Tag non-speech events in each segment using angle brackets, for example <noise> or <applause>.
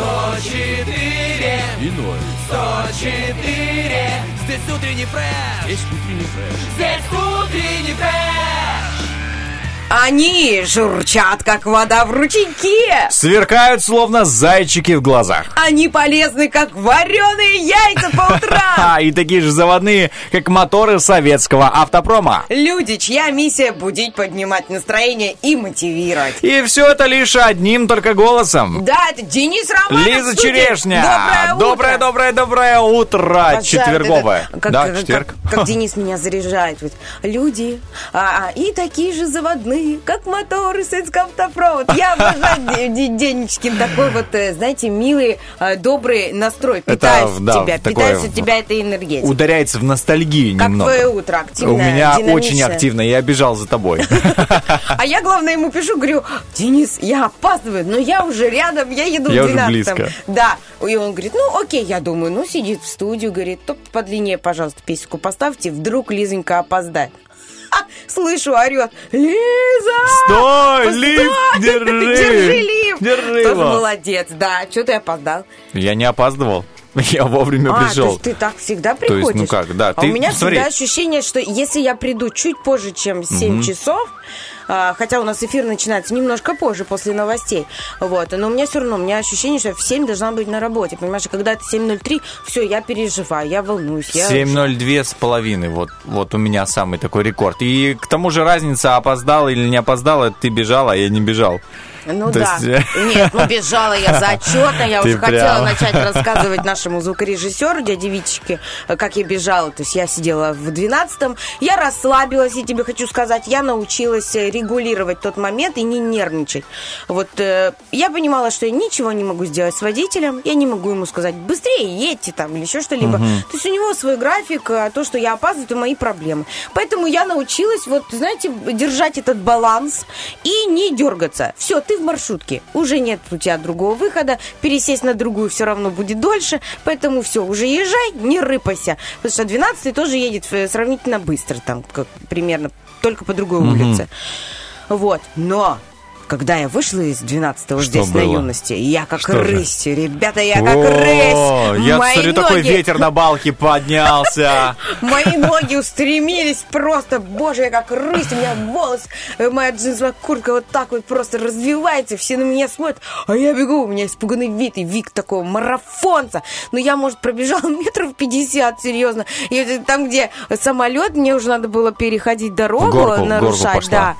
104 И ноль. 104 Здесь утренний фреш Есть утренний фреш. Здесь утренний фреш Они журчат, как вода в ручейке. Сверкают, словно зайчики в глазах. Они полезны, как вареные яйца по утрам. <laughs> И такие же заводные, как моторы советского автопрома. Люди, чья миссия будить, поднимать настроение и мотивировать. И все это лишь одним только голосом. Да, это Денис Романов Лиза. Черешня! Доброе утро! Доброе, доброе, утро! Четверговое. да, четверг. Как, <laughs> Денис меня заряжает. Люди, а, а, и такие же заводные, как моторы советского автопровод. Я обожаю Де- Де- Денечкин такой вот, э, знаете, милый, э, добрый настрой. Это, Питаюсь да, тебя, питаюсь от тебя этой энергетикой. Ударяется в ностальгию Как немного. твое утро, активное, У меня динамичное. очень активно, я бежал за тобой. <laughs> А я, главное, ему пишу, говорю, Денис, я опаздываю, но я уже рядом, я еду Я в уже 12 близко. Да. И он говорит, ну, окей, я думаю, ну, сидит в студию, говорит, топ подлиннее, пожалуйста, песенку поставьте, вдруг Лизонька опоздает. <laughs> Слышу, орет, Лиза! Стой, лифт, держи! Держи лифт! Держи Тоже его. молодец, да. Что ты опоздал? Я не опаздывал. <laughs> Я вовремя а, то пришел. есть ты так всегда есть, ну приходишь? как, да, А ты у меня смотри. всегда ощущение, что если я приду чуть позже, чем 7 часов, а, хотя у нас эфир начинается немножко позже, после новостей, вот, но у меня все равно, у меня ощущение, что я в 7 должна быть на работе, понимаешь, и когда это 7.03, все, я переживаю, я волнуюсь. Я... 7.02 с половиной, вот, вот у меня самый такой рекорд. И к тому же разница, опоздал или не опоздал, это ты бежал, а я не бежал. Ну То да. есть, э, Нет, ну <laughs> бежала я зачетно. Я Ты уже хотела начать <laughs> рассказывать нашему звукорежиссеру, дяде Витечке, э, как я бежала. То есть я сидела в 12-м, я расслабилась, и тебе хочу сказать, я научилась э, регулировать тот момент и не нервничать. Вот э, я понимала, что я ничего не могу сделать с водителем, я не могу ему сказать, быстрее едьте там или еще что-либо. То есть у него свой график, а то, что я опаздываю, это мои проблемы. Поэтому я научилась, вот, знаете, держать этот баланс и не дергаться. Все, ты в маршрутке, уже нет у тебя другого выхода, пересесть на другую все равно будет дольше, поэтому все, уже езжай, не рыпайся. Потому что 12 тоже едет э, сравнительно быстро, там, как примерно, только по другой улице. Вот, но когда я вышла из 12-го Что здесь на было? юности, я как Что же? рысь, ребята, я как О, рысь. Я Мои смотрю, такой ноги- ветер на балке поднялся. <laughs> Мои ноги устремились просто, боже, я как рысь, у меня волос, э, моя джинсовая куртка вот так вот просто развивается, все на меня смотрят, а я бегу, у меня испуганный вид, и вид такого марафонца. Но я, может, пробежала <laughs> метров 50, серьезно. И там, где самолет, мне уже надо было переходить дорогу, горку, горку нарушать, пошла. да.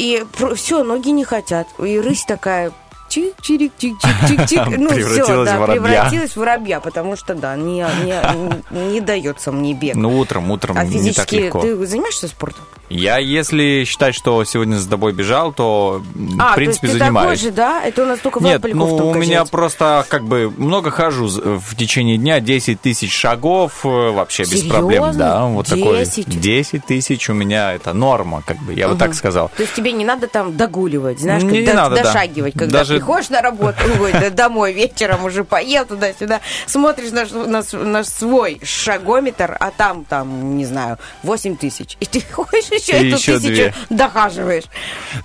И все, ноги не хотят. И рысь такая чирик чик чик чик чик ну все да в превратилась в воробья потому что да не не, не дается мне бег Ну, утром, утром а не так легко. ты занимаешься спортом? Я, если считать, что сегодня с тобой бежал, то, а, в принципе, то есть ты такой занимаюсь. же, да? Это у нас только Нет, ну, у меня просто как бы много хожу з- в течение дня, 10 тысяч шагов, э, вообще без Серьезно? проблем, да, вот такой. 10? 10 тысяч у меня это норма, как бы, я вот так сказал. То есть тебе не надо там догуливать, знаешь, Не- как не до- надо, да. дошагивать, когда Даже- приходишь на работу, ой, домой вечером уже поел туда-сюда, смотришь на, на, на свой шагометр, а там, там, не знаю, 8 тысяч. И ты ходишь еще И эту еще тысячу две. дохаживаешь.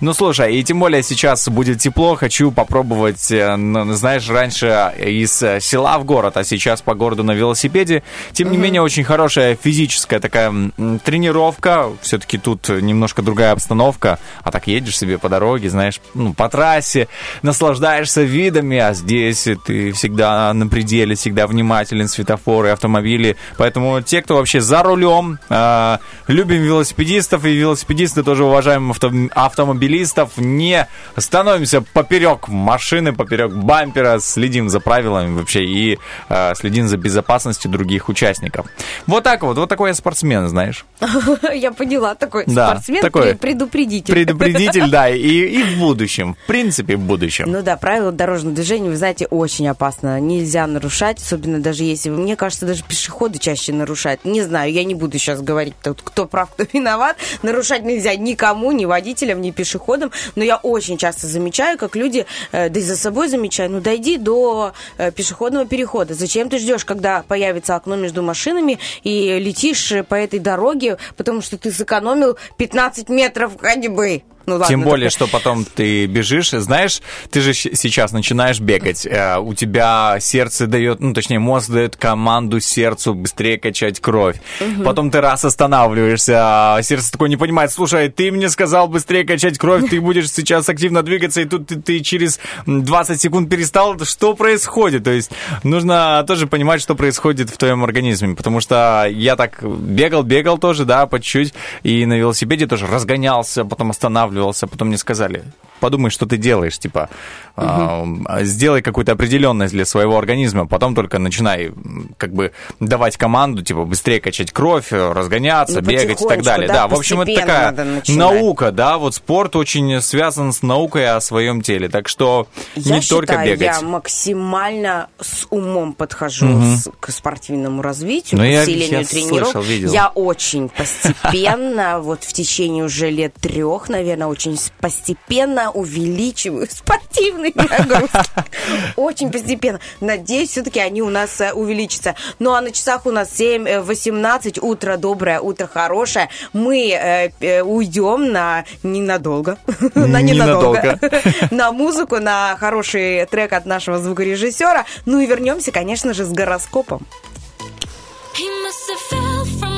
Ну, слушай, и тем более сейчас будет тепло, хочу попробовать, э, знаешь, раньше из села в город, а сейчас по городу на велосипеде. Тем не менее, очень хорошая физическая такая тренировка, все-таки тут немножко другая обстановка, а так едешь себе по дороге, знаешь, ну, по трассе, наслаждаешься видами, а здесь ты всегда на пределе, всегда внимателен, светофоры, автомобили, поэтому те, кто вообще за рулем, э, любим велосипедистов, и велосипедисты тоже уважаем авто- автомобилистов, не становимся поперек машины, поперек бампера, следим за правилами вообще и э, следим за безопасностью других участников. Вот так вот, вот такой я спортсмен, знаешь. <laughs> Я поняла, такой спортсмен, предупредитель. Предупредитель, да, и в будущем, в принципе, в будущем. Ну да, правила дорожного движения, вы знаете, очень опасно. Нельзя нарушать, особенно даже если... Мне кажется, даже пешеходы чаще нарушают. Не знаю, я не буду сейчас говорить, кто прав, кто <laughs> виноват. Нарушать нельзя никому, ни водителям, ни пешеходам. Но я очень часто замечаю, как люди, э, да и за собой замечаю, ну дойди до э, пешеходного перехода. Зачем ты ждешь, когда появится окно между машинами и летишь по этой дороге, потому что ты сэкономил 15 метров ходьбы? Ну, ладно, Тем более, только... что потом ты бежишь, знаешь, ты же сейчас начинаешь бегать, э, у тебя сердце дает, ну, точнее, мозг дает команду сердцу быстрее качать кровь. Угу. Потом ты раз останавливаешься, а сердце такое не понимает, слушай, ты мне сказал быстрее качать кровь, ты будешь сейчас активно двигаться, и тут ты, ты через 20 секунд перестал, что происходит? То есть нужно тоже понимать, что происходит в твоем организме, потому что я так бегал, бегал тоже, да, по чуть-чуть, и на велосипеде тоже разгонялся, потом останавливался, останавливался, потом мне сказали, подумай, что ты делаешь, типа, угу. э, сделай какую-то определенность для своего организма, потом только начинай, как бы, давать команду, типа, быстрее качать кровь, разгоняться, ну, бегать и так далее. Да, да в общем, это такая наука, да, вот спорт очень связан с наукой о своем теле, так что я не считаю, только бегать. я максимально с умом подхожу угу. с, к спортивному развитию, Но к усилению тренировок. Слышал, видел. Я очень постепенно, вот в течение уже лет трех, наверное, очень постепенно увеличиваю <laughs> спортивные нагрузки. Очень постепенно. Надеюсь, все-таки они у нас э, увеличатся. Ну, а на часах у нас 7.18. Утро доброе, утро хорошее. Мы э, э, уйдем на ненадолго. <laughs> на ненадолго. на музыку, на хороший трек от нашего звукорежиссера. Ну и вернемся, конечно же, с гороскопом. He must have fell from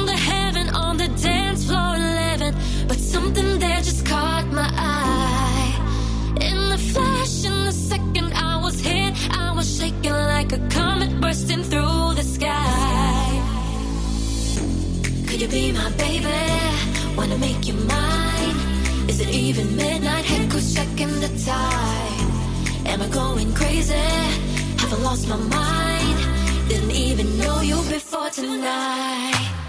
be my baby? Wanna make you mine? Is it even midnight? Head goes checking the time. Am I going crazy? Have I lost my mind? Didn't even know you before tonight.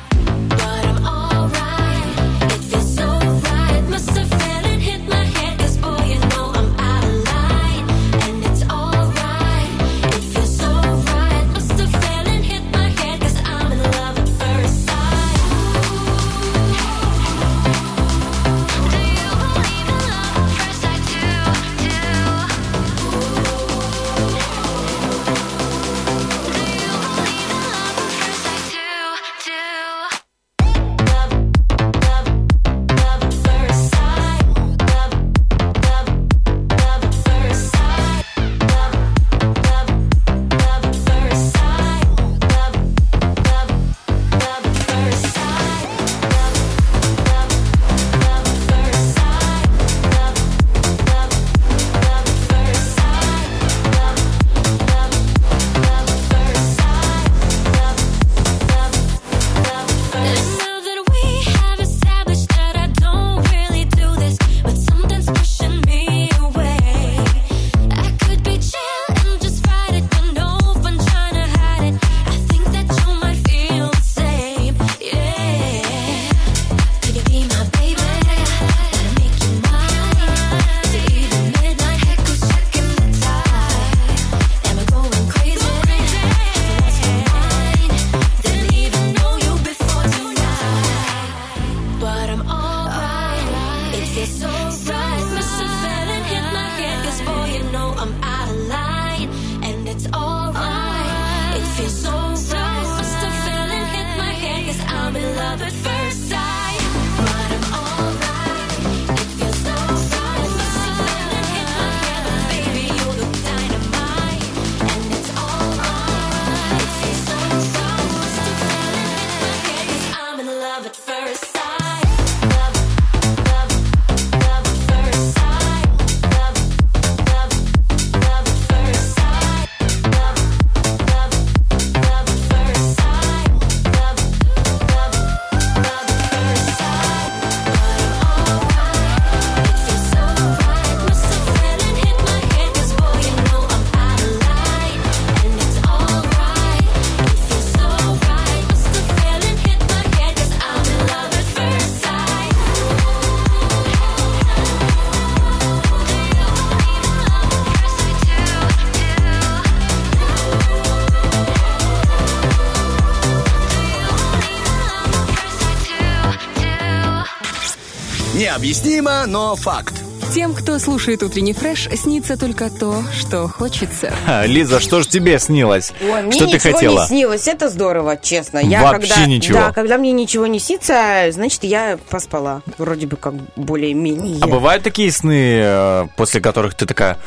Необъяснимо, но факт. Тем, кто слушает утренний фреш, снится только то, что хочется. Лиза, что ж тебе снилось? Ой, мне что ты ничего хотела? не снилось, это здорово, честно. Я Вообще когда, ничего? Да, когда мне ничего не снится, значит, я поспала. Вроде бы как более-менее. А бывают такие сны, э, после которых ты такая...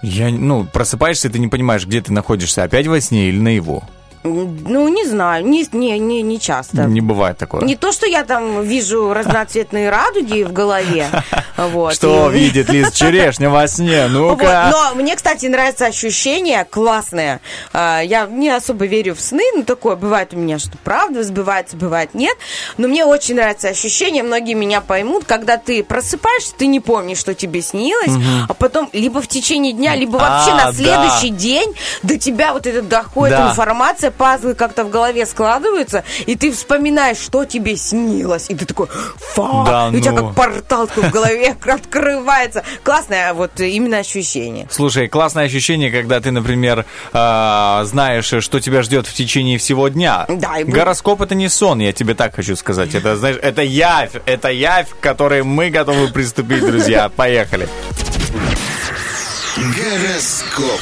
Я, ну, просыпаешься, и ты не понимаешь, где ты находишься, опять во сне или наяву? Ну, не знаю, не, не, не, не часто. Не бывает такого. Не то, что я там вижу разноцветные радуги в голове. <laughs> Вот, Что и- видит Лиз <laughs> Черешня во сне? Вот, Ну-ка. но мне, кстати, нравится ощущение классное. А, Я не особо верю в сны, ну такое бывает у меня, что правда сбывается, бывает нет. Но мне очень нравится ощущение, многие меня поймут, когда ты просыпаешься, ты не помнишь, что тебе снилось, а потом либо в течение дня, либо вообще А, на да. следующий день до тебя вот это доходит Да. информация, пазлы как-то в голове складываются, и ты вспоминаешь, что тебе снилось, и ты такой, фа, Да и у тебя ну. как портал в голове <laughs> открывается. Классное вот именно ощущение. Слушай, классное ощущение, когда ты, например, э, знаешь, что тебя ждет в течение всего дня. Да, и Гороскоп это не сон, я тебе так хочу сказать. Это, знаешь, это явь, это явь, к которой мы готовы приступить, друзья. Поехали. Гороскоп.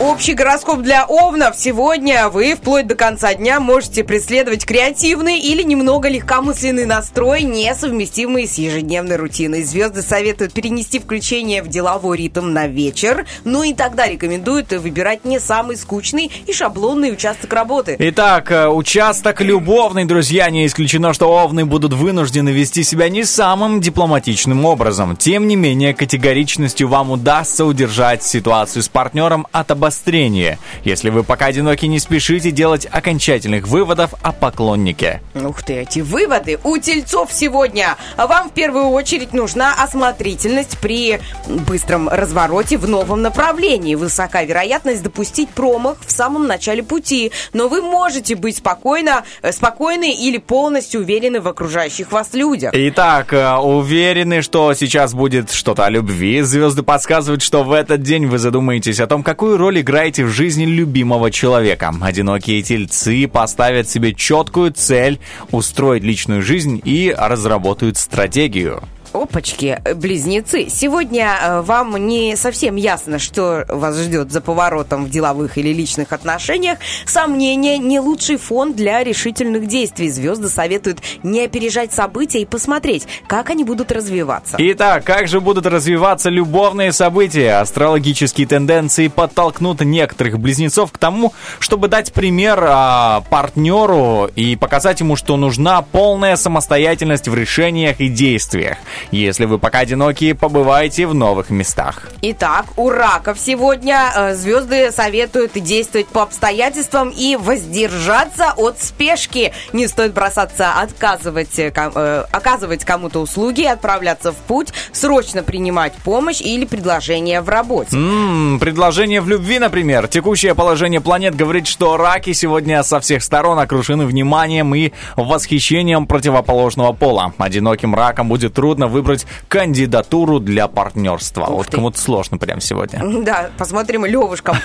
Общий гороскоп для овнов. Сегодня вы вплоть до конца дня можете преследовать креативный или немного легкомысленный настрой, несовместимый с ежедневной рутиной. Звезды советуют перенести включение в деловой ритм на вечер, ну и тогда рекомендуют выбирать не самый скучный и шаблонный участок работы. Итак, э, участок любовный, друзья, не исключено, что овны будут вынуждены вести себя не самым дипломатичным образом. Тем не менее, категоричностью вам удастся удержать ситуацию с партнером от обострения. Если вы пока одиноки, не спешите делать окончательных выводов о поклоннике. Ух ты, эти выводы у тельцов сегодня. Вам в первую очередь нужна осмотрительность при быстром развороте в новом направлении. Высока вероятность допустить промах в самом начале пути. Но вы можете быть спокойно, э, спокойны или полностью уверены в окружающих вас людях. Итак, э, уверены, что сейчас будет что-то о любви. Звезды подсказывают, что в этот день вы задумаетесь о том, какую роль играете в жизни любимого человека. Одинокие тельцы поставят себе четкую цель устроить личную жизнь и разработают стратегию. Опачки, близнецы. Сегодня э, вам не совсем ясно, что вас ждет за поворотом в деловых или личных отношениях. Сомнения не лучший фон для решительных действий. Звезды советуют не опережать события и посмотреть, как они будут развиваться. Итак, как же будут развиваться любовные события? Астрологические тенденции подтолкнут некоторых близнецов к тому, чтобы дать пример а, партнеру и показать ему, что нужна полная самостоятельность в решениях и действиях. Если вы пока одиноки, побывайте в новых местах. Итак, у раков сегодня э, звезды советуют действовать по обстоятельствам и воздержаться от спешки. Не стоит бросаться отказывать, э, э, оказывать кому-то услуги, отправляться в путь, срочно принимать помощь или предложение в работе. М, предложение в любви, например. Текущее положение планет говорит, что раки сегодня со всех сторон окружены вниманием и восхищением противоположного пола. Одиноким ракам будет трудно выбрать кандидатуру для партнерства. Ух вот ты. кому-то сложно прямо сегодня. <laughs> Да, посмотрим левушкам.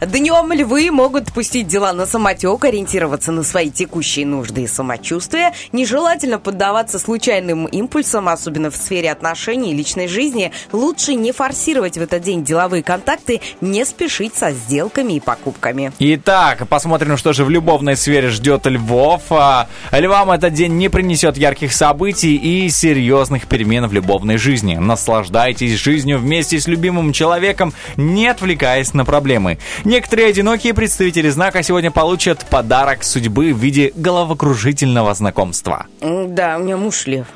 Днем львы могут пустить дела на самотек, ориентироваться на свои текущие нужды и самочувствие. Нежелательно поддаваться случайным импульсам, особенно в сфере отношений и личной жизни. Лучше не форсировать в этот день деловые контакты, не спешить со сделками и покупками. Итак, посмотрим, что же в любовной сфере ждет львов. А, Львам этот день не принесет ярких событий и серьезных перемен в любовной жизни. Наслаждайтесь жизнью вместе с любимым человеком, не отвлекаясь на проблемы. Некоторые одинокие представители знака сегодня получат подарок судьбы в виде головокружительного знакомства. Да, у меня муж лев.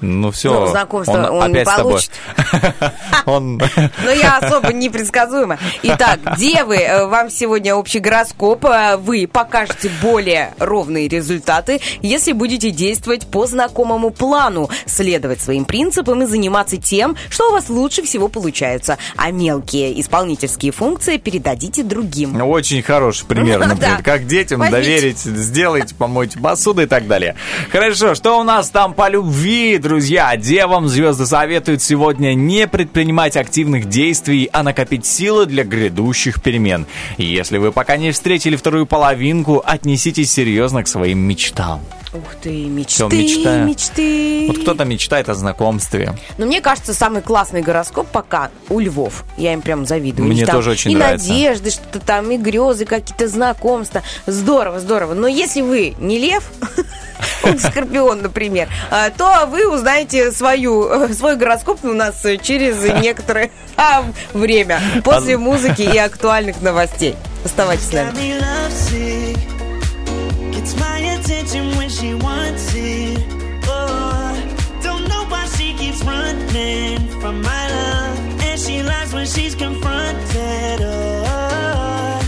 Ну все, Ну, знакомство он не опять тобой. получит. <laughs> Он... <laughs> Но я особо непредсказуема. Итак, девы, э, вам сегодня общий гороскоп. Э, Вы покажете более ровные результаты, если будете действовать по знакомому плану, следовать своим принципам и заниматься тем, что у вас лучше всего получается. А мелкие исполнительские функции передадите другим. Очень хороший пример, <laughs> например, как детям доверить, сделайте, помойте посуду и так далее. Хорошо, что у нас там по любви, друзья? Девам звезды советуют сегодня не предпринимать активных действий, а накопить силы для грядущих перемен. Если вы пока не встретили вторую половинку, отнеситесь серьезно к своим мечтам. Ух ты, мечты, Всё, мечтаю. мечты. Вот кто-то мечтает о знакомстве. Но мне кажется, самый классный гороскоп пока у львов. Я им прям завидую. Мне там тоже очень и нравится. надежды, что-то там, и грезы, какие-то знакомства. Здорово, здорово. Но если вы не лев, <laughs> <laughs> скорпион, например, а, то вы узнаете свою, <laughs> свой гороскоп у нас через некоторое а, время после музыки и актуальных новостей. Оставайтесь с нами. Attention when she wants it. Oh, don't know why she keeps running from my love. And she lies when she's confronted. Oh,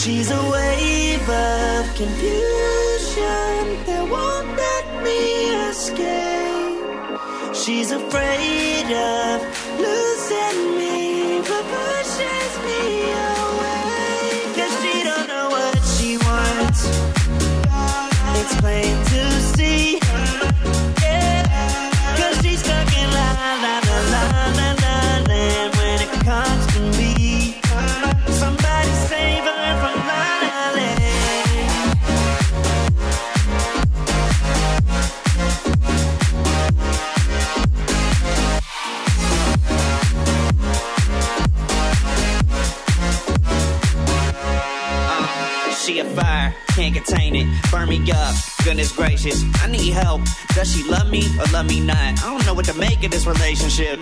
she's a wave of confusion that won't let me escape. She's afraid of losing me, explains. Fire, can't contain it. Burn me up, goodness gracious. I need help. Does she love me or love me not? I don't know what to make of this relationship.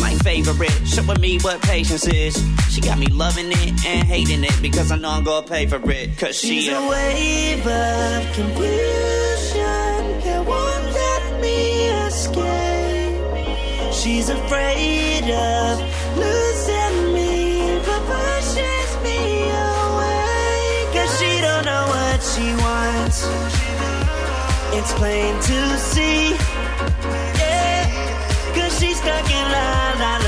My favorite, showing me what patience is. She got me loving it and hating it because I know I'm gonna pay for it. Cause she She's a a wave of confusion that won't let me escape. She's afraid of she wants. It's plain to see. Yeah. Cause she's stuck in la la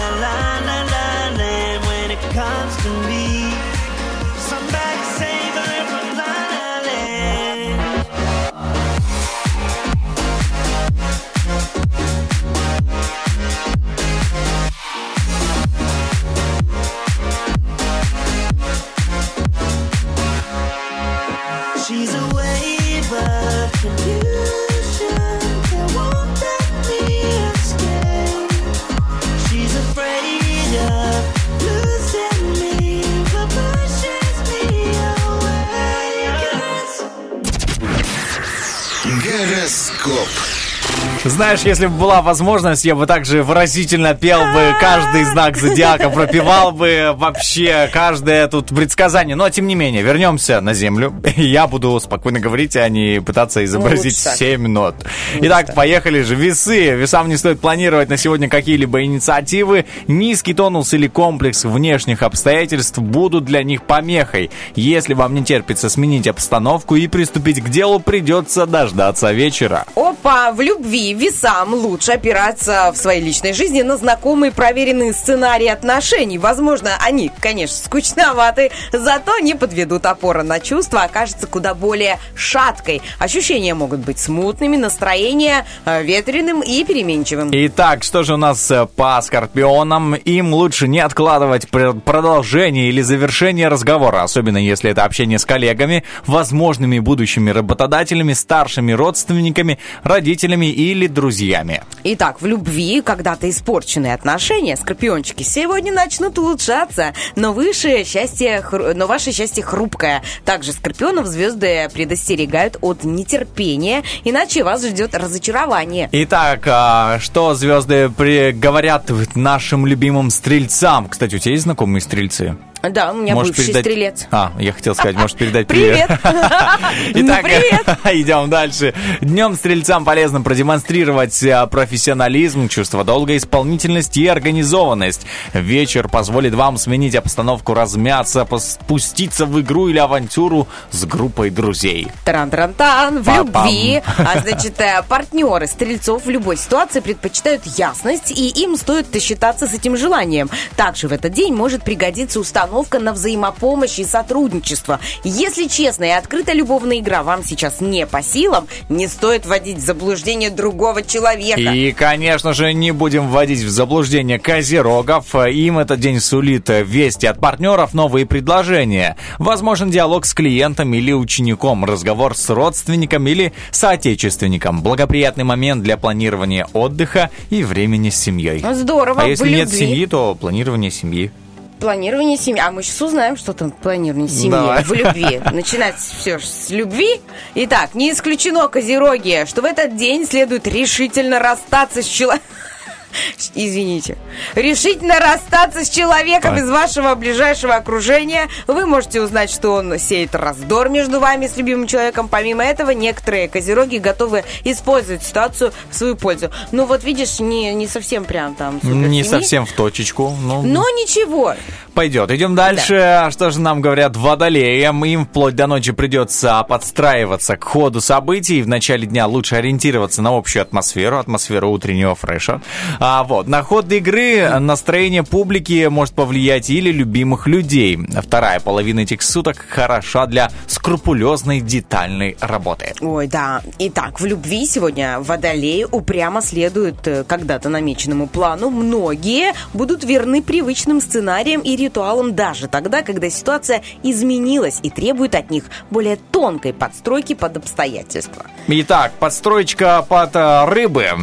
Знаешь, если бы была возможность, я бы также выразительно пел бы каждый знак зодиака, пропевал бы вообще каждое тут предсказание. Но, тем не менее, вернемся на Землю. Я буду спокойно говорить, а не пытаться изобразить лучше так. 7 нот. Итак, поехали же. Весы. Весам не стоит планировать на сегодня какие-либо инициативы. Низкий тонус или комплекс внешних обстоятельств будут для них помехой. Если вам не терпится сменить обстановку и приступить к делу, придется дождаться вечера. Опа, в любви весам лучше опираться в своей личной жизни на знакомые проверенные сценарии отношений. Возможно, они, конечно, скучноваты, зато не подведут опора на чувства, окажется куда более шаткой. Ощущения могут быть смутными, настроение э, ветреным и переменчивым. Итак, что же у нас э, по скорпионам? Им лучше не откладывать пр- продолжение или завершение разговора, особенно если это общение с коллегами, возможными будущими работодателями, старшими родственниками, родителями или друзьями. Итак, в любви когда-то испорченные отношения, скорпиончики, сегодня начнут улучшаться, но, выше счастье, но ваше счастье хрупкое. Также скорпионов звезды предостерегают от нетерпения, иначе вас ждет разочарование. Итак, а, что звезды говорят нашим любимым стрельцам? Кстати, у тебя есть знакомые стрельцы? Да, у меня бывший стрелец. А, я хотел сказать, может передать привет. Привет! <laughs> Итак, <laughs> идем дальше. Днем стрельцам полезно продемонстрировать а, профессионализм, чувство долга, исполнительность и организованность. Вечер позволит вам сменить обстановку, размяться, спуститься в игру или авантюру с группой друзей. Таран-таран-тан, в любви. А значит, э, партнеры стрельцов в любой ситуации предпочитают ясность, и им стоит считаться с этим желанием. Также в этот день может пригодиться установка установка на взаимопомощь и сотрудничество. Если честно и открытая любовная игра вам сейчас не по силам, не стоит вводить в заблуждение другого человека. И, конечно же, не будем вводить в заблуждение козерогов. Им этот день сулит вести от партнеров новые предложения. Возможен диалог с клиентом или учеником, разговор с родственником или соотечественником. Благоприятный момент для планирования отдыха и времени с семьей. Здорово, А если нет любви. семьи, то планирование семьи. Планирование семьи. А мы сейчас узнаем, что там планирование семьи Давай. в любви. Начинать все с любви. Итак, не исключено, козероги, что в этот день следует решительно расстаться с человеком. <laughs> Извините. Решительно расстаться с человеком Так. из вашего ближайшего окружения. Вы можете узнать, что он сеет раздор между вами с любимым человеком. Помимо этого, некоторые козероги готовы использовать ситуацию в свою пользу. Ну вот видишь, не, не совсем прям там Не совсем в точечку. но Но ничего. Пойдет. Идем дальше. Что же нам говорят водолеям? Им вплоть до ночи придется подстраиваться к ходу событий. В начале дня лучше ориентироваться на общую атмосферу, атмосферу утреннего фреша. А вот на ход игры настроение публики может повлиять или любимых людей. Вторая половина этих суток хороша для скрупулезной детальной работы. Ой, да. Итак, в любви сегодня водолеи упрямо следуют э, когда-то намеченному плану. Многие будут верны привычным сценариям и ритуалам даже тогда, когда ситуация изменилась и требует от них более тонкой подстройки под обстоятельства. Итак, подстроечка под э, рыбы. <laughs>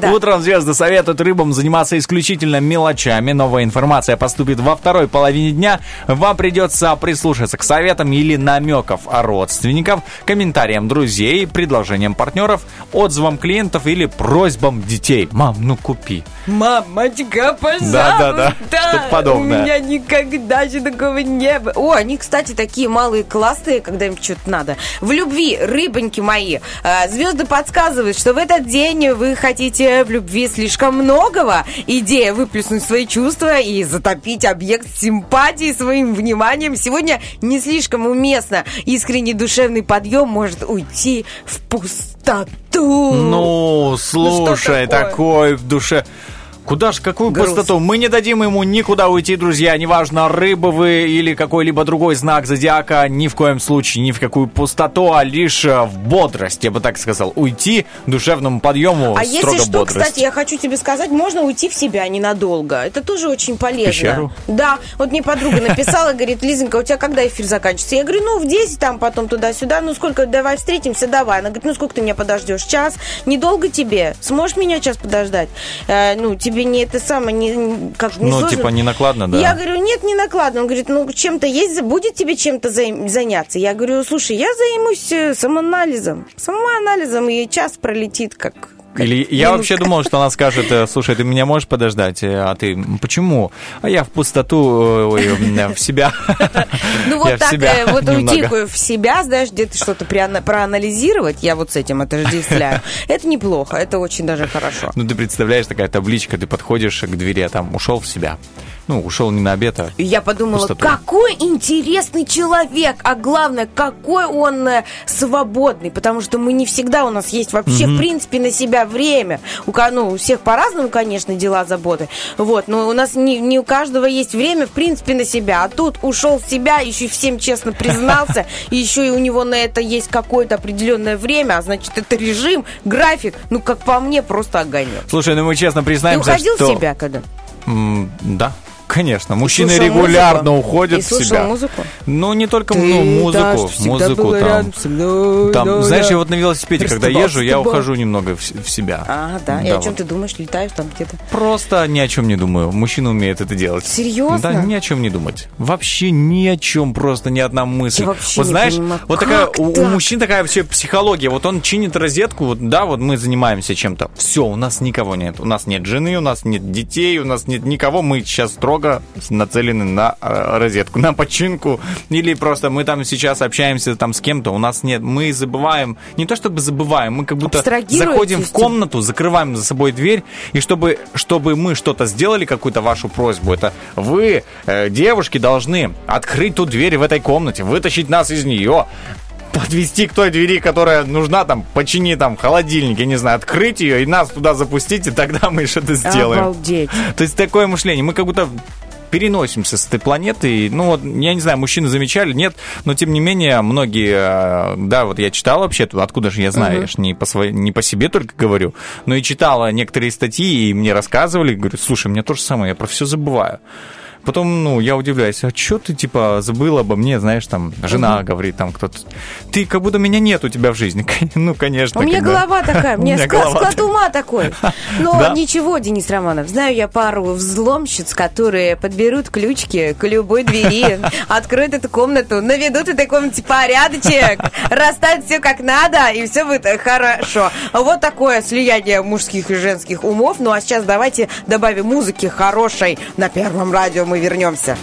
Да. Утром звезды советуют рыбам заниматься исключительно мелочами. Новая информация поступит во второй половине дня. Вам придется прислушаться к советам или намеков родственников, комментариям друзей, предложениям партнеров, отзывам клиентов или просьбам детей. Мам, ну купи. Мамочка, пожалуйста! Да-да-да, что-то подобное. У меня никогда еще такого не было. О, они, кстати, такие малые классные, когда им что-то надо. В любви, рыбоньки мои, э, звезды подсказывают, что в этот день вы хотите в любви слишком многого. Идея выплеснуть свои чувства и затопить объект симпатии своим вниманием сегодня не слишком уместно. Искренний душевный подъем может уйти в пустоту. Ну, слушай, такое? такой в душе... Куда ж, какую Груз. пустоту? Мы не дадим ему никуда уйти, друзья. Неважно, рыбы вы или какой-либо другой знак зодиака. Ни в коем случае, ни в какую пустоту, а лишь э, в бодрость, я бы так сказал. Уйти душевному подъему А строго если что, бодрость. кстати, я хочу тебе сказать, можно уйти в себя ненадолго. Это тоже очень полезно. пещеру? Да. Вот мне подруга написала, говорит, Лизонька, у тебя когда эфир заканчивается? Я говорю, ну, в 10, там, потом туда-сюда. Ну, сколько, давай встретимся, давай. Она говорит, ну, сколько ты меня подождешь? Час? Недолго тебе? Сможешь меня час подождать? Э, ну, тебе не это самое, не, как, не Ну, сложно? типа, не накладно, да? Я говорю, нет, не накладно. Он говорит, ну, чем-то есть, будет тебе чем-то заняться? Я говорю, слушай, я займусь э, самоанализом. Самоанализом, и час пролетит как... Или я минутка. вообще думал, что она скажет, э, слушай, ты меня можешь подождать? Э, А ты, «М, почему? А я в пустоту, э, ой, в себя. Ну вот так вот уйти в себя, знаешь, где-то что-то проана- проанализировать, я вот с этим отождествляю. Это неплохо, это очень даже хорошо. Ну, ты представляешь, такая табличка, ты подходишь к двери, а там ушел в себя. Ну, ушел не на обед, а И Я подумала, Пустоту. какой интересный человек, а главное, какой он э, свободный, потому что мы не всегда, у нас есть вообще, в принципе, на себя время. У, ну, у всех по-разному, конечно, дела, заботы. Вот, но у нас не, не у каждого есть время, в принципе, на себя. А тут ушел в себя, еще и всем честно признался, и <laughs> еще и у него на это есть какое-то определенное время, а значит, это режим, график, ну, как по мне, просто огонек. Слушай, ну мы честно Ты признаемся, уходил что... в себя когда? М, Да, конечно. Мужчины регулярно музыку? уходят И в себя. музыку? Ну, не только ну, музыку, музыку там. Там, знаешь, я вот на велосипеде, когда езжу, я ухожу немного в, в себя. А, да. И о чем ты думаешь? Летаешь там где-то? Просто ни о чем не думаю. Мужчина умеет это делать. Серьезно? Да, ни о чем не думать. Вообще ни о чем, просто ни одна мысль. Я вообще вот не знаешь, понимаю, вот такая у, у так? мужчин такая вообще психология. Вот он чинит розетку, вот, да, вот мы занимаемся чем-то. Все, у нас никого нет. У нас нет жены, у нас нет детей, у нас нет никого. Мы сейчас строго нацелены на э, розетку, <laughs> на починку. Или просто мы там сейчас общаемся там с кем-то, у нас нет. Мы забываем, не то чтобы забываем, мы как будто заходим в комнату, закрываем за собой дверь, и чтобы, чтобы мы что-то сделали, какую-то вашу просьбу, это вы, э, девушки, должны открыть ту дверь в этой комнате, вытащить нас из нее, подвести к той двери, которая нужна, там, почини там холодильник, я не знаю, открыть ее и нас туда запустить, и тогда мы что-то сделаем. Обалдеть. То есть такое мышление. Мы как будто переносимся с этой планеты. Ну, вот, я не знаю, мужчины замечали, нет, но тем не менее, многие, э, да, вот я читал вообще, откуда же я знаю, я ж не по, своей, не по себе только говорю, но и читала некоторые статьи, и мне рассказывали, говорю, слушай, у меня то же самое, я про все забываю. Потом, ну, я удивляюсь, а что ты, типа, забыл обо мне, знаешь, там, жена говорит, там, кто-то... Ты как будто меня нет у тебя в жизни. <laughs> Ну, конечно. У меня когда- голова такая, <laughs> у меня склад, склад ума такой. <laughs> Но Да? ничего, Денис Романов, знаю я пару взломщиц, которые подберут ключики к любой двери, откроют эту комнату, наведут в этой комнате порядочек, расставят все как надо, и все будет хорошо. Вот такое слияние мужских и женских умов. Ну а сейчас давайте добавим музыки хорошей. На первом радио мы вернемся.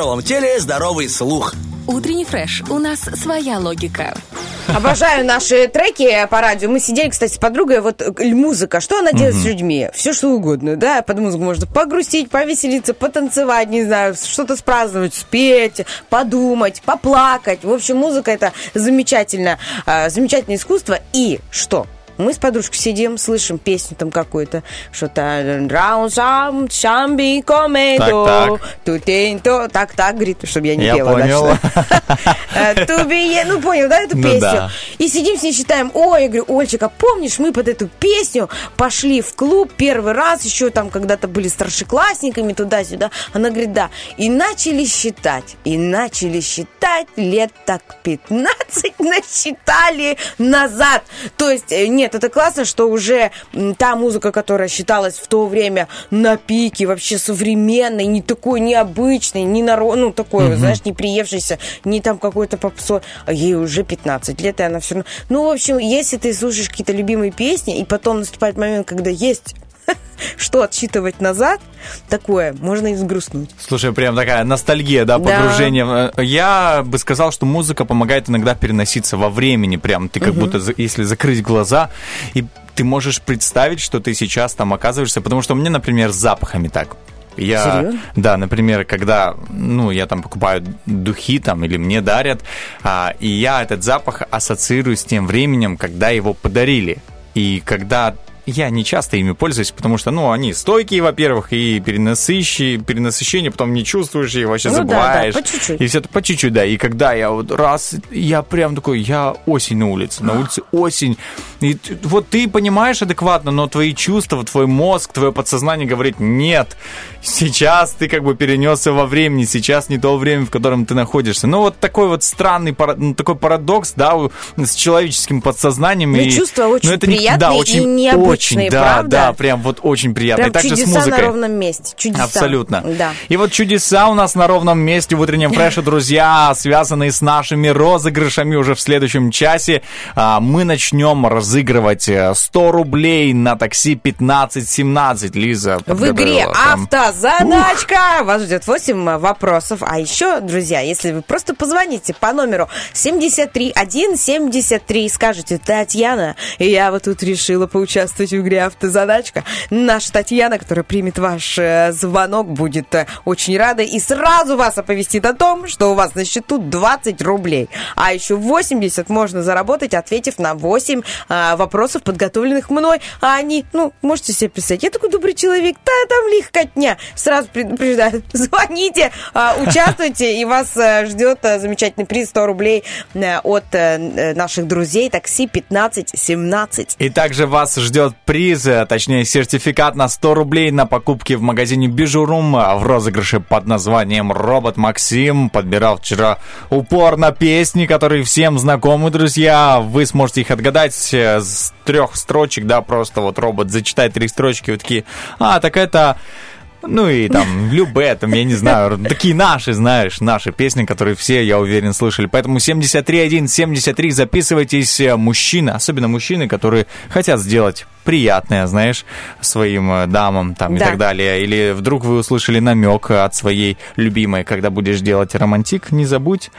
Здоровом теле здоровый слух. Утренний фреш. У нас своя логика. Обожаю наши треки по радио. Мы сидели, кстати, с подругой, вот э, музыка, что она делает с людьми? Все что угодно, да, под музыку можно погрустить, повеселиться, потанцевать, не знаю, что-то спраздновать, спеть, подумать, поплакать. В общем, музыка это замечательно, а, замечательное искусство. И что? Мы с подружкой сидим, слышим песню там какую-то, что-то «Раун сам, шамби, комедо, Так, тутень-то». Так-так, говорит, чтобы я не Я пела понял. дальше. <laughs> Э, Тубие, ну понял, да, эту Ну песню? И сидим с ней считаем, ой, я говорю, Ольчик, а помнишь, мы под эту песню пошли в клуб первый раз, еще там когда-то были старшеклассниками туда-сюда. Она говорит, да. И начали считать, и начали считать лет так 15 <laughs> насчитали назад. То есть, э, нет, Нет, это классно, что уже та музыка, которая считалась в то время на пике, вообще современной, не такой необычной, не наро... ну, такой, знаешь, не приевшейся, не там какой-то попсой, а ей уже 15 лет, и она все равно... Ну, в общем, если ты слушаешь какие-то любимые песни, и потом наступает момент, когда есть <laughs> что отсчитывать назад, такое, можно и взгрустнуть. Слушай, прям такая ностальгия, да, Да. погружение. Э, Я бы сказал, что музыка помогает иногда переноситься во времени. Прям ты как будто, за- если закрыть глаза, и ты можешь представить, что ты сейчас там оказываешься. Потому что мне, например, с запахами так. Я, Серьезно? да, например, когда, ну, я там покупаю духи там или мне дарят, а, и я этот запах ассоциирую с тем временем, когда его подарили. И когда я не часто ими пользуюсь, потому что, ну, они стойкие, во-первых, и перенасыщие, перенасыщение потом не чувствуешь и вообще Ну да, да, забываешь. по чуть-чуть. И все это по чуть-чуть, да. И когда я вот раз, я прям такой, я осень на улице, на улице осень. И вот ты понимаешь адекватно, но твои чувства, твой мозг, твое подсознание говорит, нет, сейчас ты как бы перенесся во времени, сейчас не то время, в котором ты находишься. Ну, вот такой вот странный, ну, такой парадокс, да, с человеческим подсознанием. Ну, и- чувства очень ну, это не- приятные да, и очень, необычные, очень, да, правда? да, прям вот очень приятно. Прям и также с чудеса на музыкой. ровном месте. Чудеса. Абсолютно. Да. И вот чудеса у нас на ровном месте в утреннем фреше, <laughs> друзья, связанные с нашими розыгрышами уже в следующем часе. А, Мы начнем разыгрывать э, 100 рублей на такси 1517. Лиза В игре там. «Автозаначка» вас ждет 8 вопросов. А еще, друзья, если вы просто позвоните по номеру 73173 и скажете, Татьяна, я вот тут решила поучаствовать в игре «Автозадачка». Наша Татьяна, которая примет ваш э, звонок, будет э, очень рада и сразу вас оповестит о том, что у вас на счету 20 рублей. А еще 80 можно заработать, ответив на 8 а, вопросов, подготовленных мной. А они, ну, можете себе представить, я такой добрый человек, да, там легкотня. Сразу предупреждаю, <laughs> звоните, а, участвуйте, и вас ждет замечательный приз 100 рублей от э, наших друзей такси 1517. И также вас ждет приз, э, точнее сертификат на 100 рублей на покупки в магазине Бижурум в розыгрыше под названием «Робот Максим». Подбирал вчера упорно песни, которые всем знакомы, друзья. Вы сможете их отгадать э, с трех строчек, да, просто вот робот зачитает три строчки, вы такие, а, так это... Ну и там Любе, там, я не знаю, <laughs> такие наши, знаешь, наши песни, которые все, я уверен, слышали. Поэтому 73173 записывайтесь, э, мужчины, особенно мужчины, которые хотят сделать приятное, знаешь, своим э, дамам там и Да. так далее. Или вдруг вы услышали намек от своей любимой, когда будешь делать романтик, не забудь,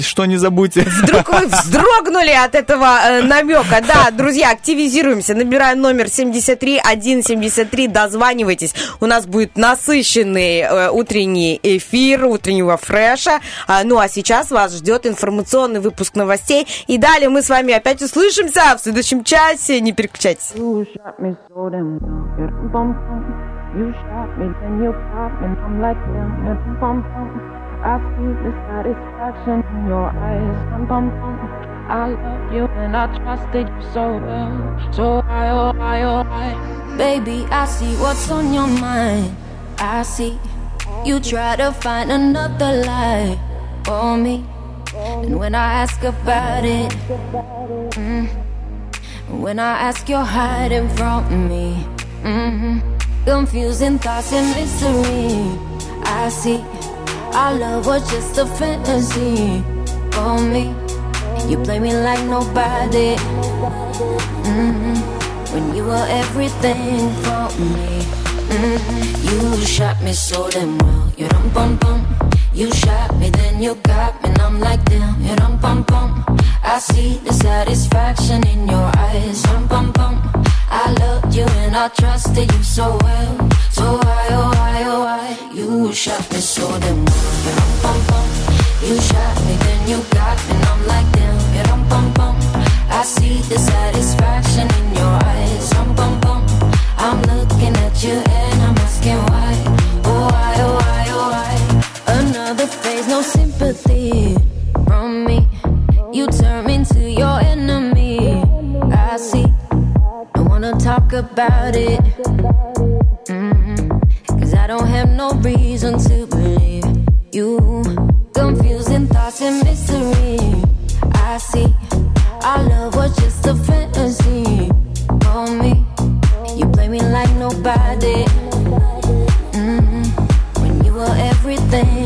что не забудьте. Вдруг вы <laughs> вздрогнули от этого э, намека. Да, друзья, активизируемся. Набираем номер 73173, дозванивайтесь. У нас будет насыщенный э, утренний эфир, утреннего фреша. А, ну, а сейчас вас ждет информационный выпуск новостей. И далее мы с вами опять услышимся в следующем часе. Не переключайтесь. You shot me then you and I'm like damn. Bum, bum. I see the satisfaction in your eyes. Bum, bum, bum. I love you and I trusted you so well. So I, oh, I, oh, I. Baby, I see what's on your mind. I see you try to find another lie for me. And when I ask about it, mm, when I ask, you're hiding from me. mm Confusing thoughts and mystery. I see our love was just a fantasy for me. You play me like nobody. mm When you were everything for me. mm You shot me so damn well. You dum bum bum. You shot me, then you got me, and I'm like damn. You dum bum bum. I see the satisfaction in your eyes. Dum bum bum. I loved you and I trusted you so well. So why, oh why, oh why? You shot me so damn well. Bum bum. You shot me, then you got me, and I'm like damn. Bum bum. I see the satisfaction in your eyes. Dum bum bum. I'm looking at you and I'm asking why. Oh why, oh why, oh why? Another phase, no sympathy from me. You turn me into talk about it. Mm-hmm. Cause I don't have no reason to believe you. Confusing thoughts and mystery. I see our love was just a fantasy. On me, you play me like nobody. Mm-hmm. When you were everything.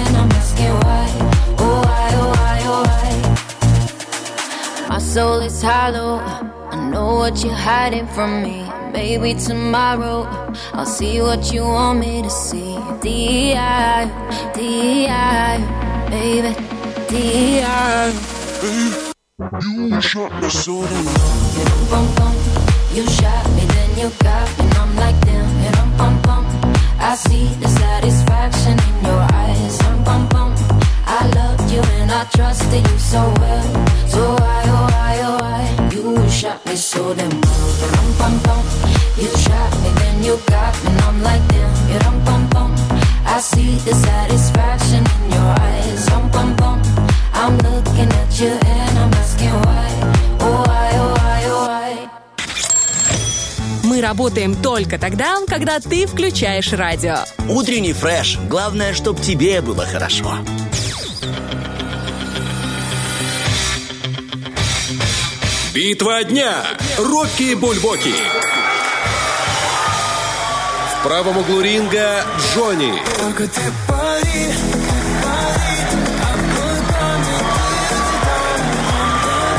soul is hollow. I know what you're hiding from me. Maybe tomorrow I'll see what you want me to see. D.I. D.I. Baby. D.I. You shot me so damn bum bum. You shot me, then you got me, and I'm like damn. You dum bum bum. I see the satisfaction in your eyes. Dum bum bum. You and I trusted you so well. So why, oh why, oh why? You shot me so damn well. You dum bum bum. You shot me, then you got me, and I'm like damn. You dum bum bum. I see the satisfaction in your eyes. Dum bum bum. I'm looking at you and I'm asking why. Oh why, oh why, oh why? Мы работаем только тогда, когда ты включаешь радио. Утренний фреш. Главное, чтоб тебе было хорошо. Битва дня. Рокки Бульбоки. В правом углу ринга Джонни.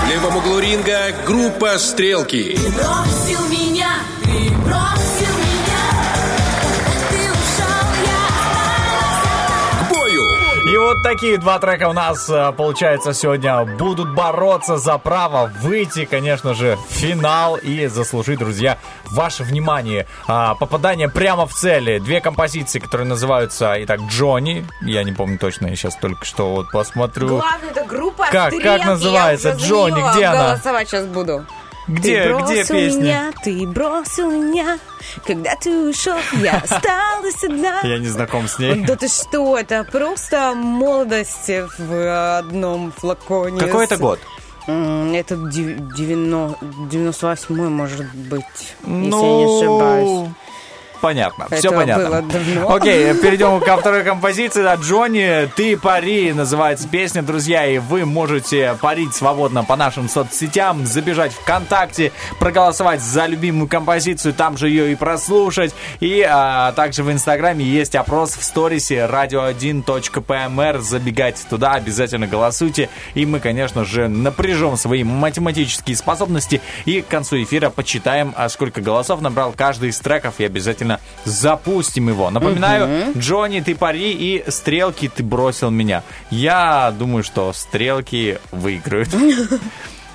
В левом углу ринга группа Стрелки. Бросил вот такие два трека у нас, э, получается, сегодня будут бороться за право выйти, конечно же, в финал и заслужить, друзья, ваше внимание. А, Попадание прямо в цели. Две композиции, которые называются, итак, Джонни. Я не помню точно, я сейчас только что вот посмотрю. Главное, это группа Как- как называется? Джонни, где она? голосовать сейчас буду. Где, ты где бросил песня? меня, ты бросил меня, когда ты ушел, я <laughs> осталась одна. Я не знаком с ней. Да ты что, это просто молодость в одном флаконе. Какой это год? Это дев- девяно- 98-й, может быть, если я не Ну, ошибаюсь. Понятно, Это все понятно. давно. Окей, перейдем ко второй композиции. Да, Джонни, ты пари, называется песня, друзья, и вы можете парить свободно по нашим соцсетям, забежать ВКонтакте, проголосовать за любимую композицию, там же ее и прослушать. И а, также в Инстаграме есть опрос в сторисе radio1.pmr. Забегайте туда, обязательно голосуйте. И мы, конечно же, напряжем свои математические способности и к концу эфира почитаем, а сколько голосов набрал каждый из треков и обязательно запустим его. Напоминаю, Джонни, ты пари и стрелки ты бросил меня. Я думаю, что стрелки выиграют. <laughs>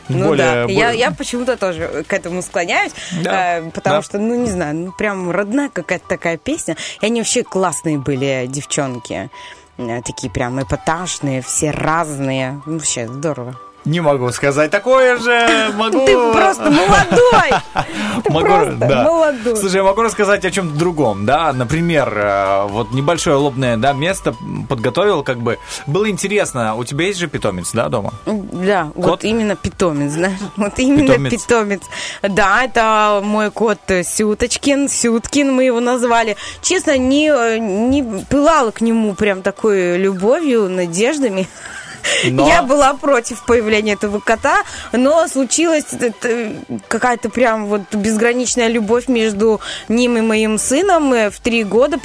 Ну Более- да, я, более- я почему-то тоже к этому склоняюсь, Да, э, потому да. что, ну не знаю, ну прям родная какая-то такая песня. И они вообще классные были девчонки. Э, Такие прям эпатажные, все разные. Ну, Вообще здорово. Не могу сказать такое же. Могу... Ты просто молодой! <laughs> Ты Могу- просто да. молодой. Слушай, я могу рассказать о чем-то другом, да, например, э, вот небольшое лобное, да, место подготовил, как бы, было интересно, у тебя есть же питомец, да, дома? Да, Кот? вот именно питомец, знаешь, <laughs> вот именно Питомец. питомец. Да, это мой кот Сюточкин, Сюткин мы его назвали. Честно, не, э, не пылала к нему прям такой любовью, надеждами. <laughs> Но- Я была против появления этого кота, но случилась какая-то прям вот безграничная любовь между ним и моим сыном. В три года,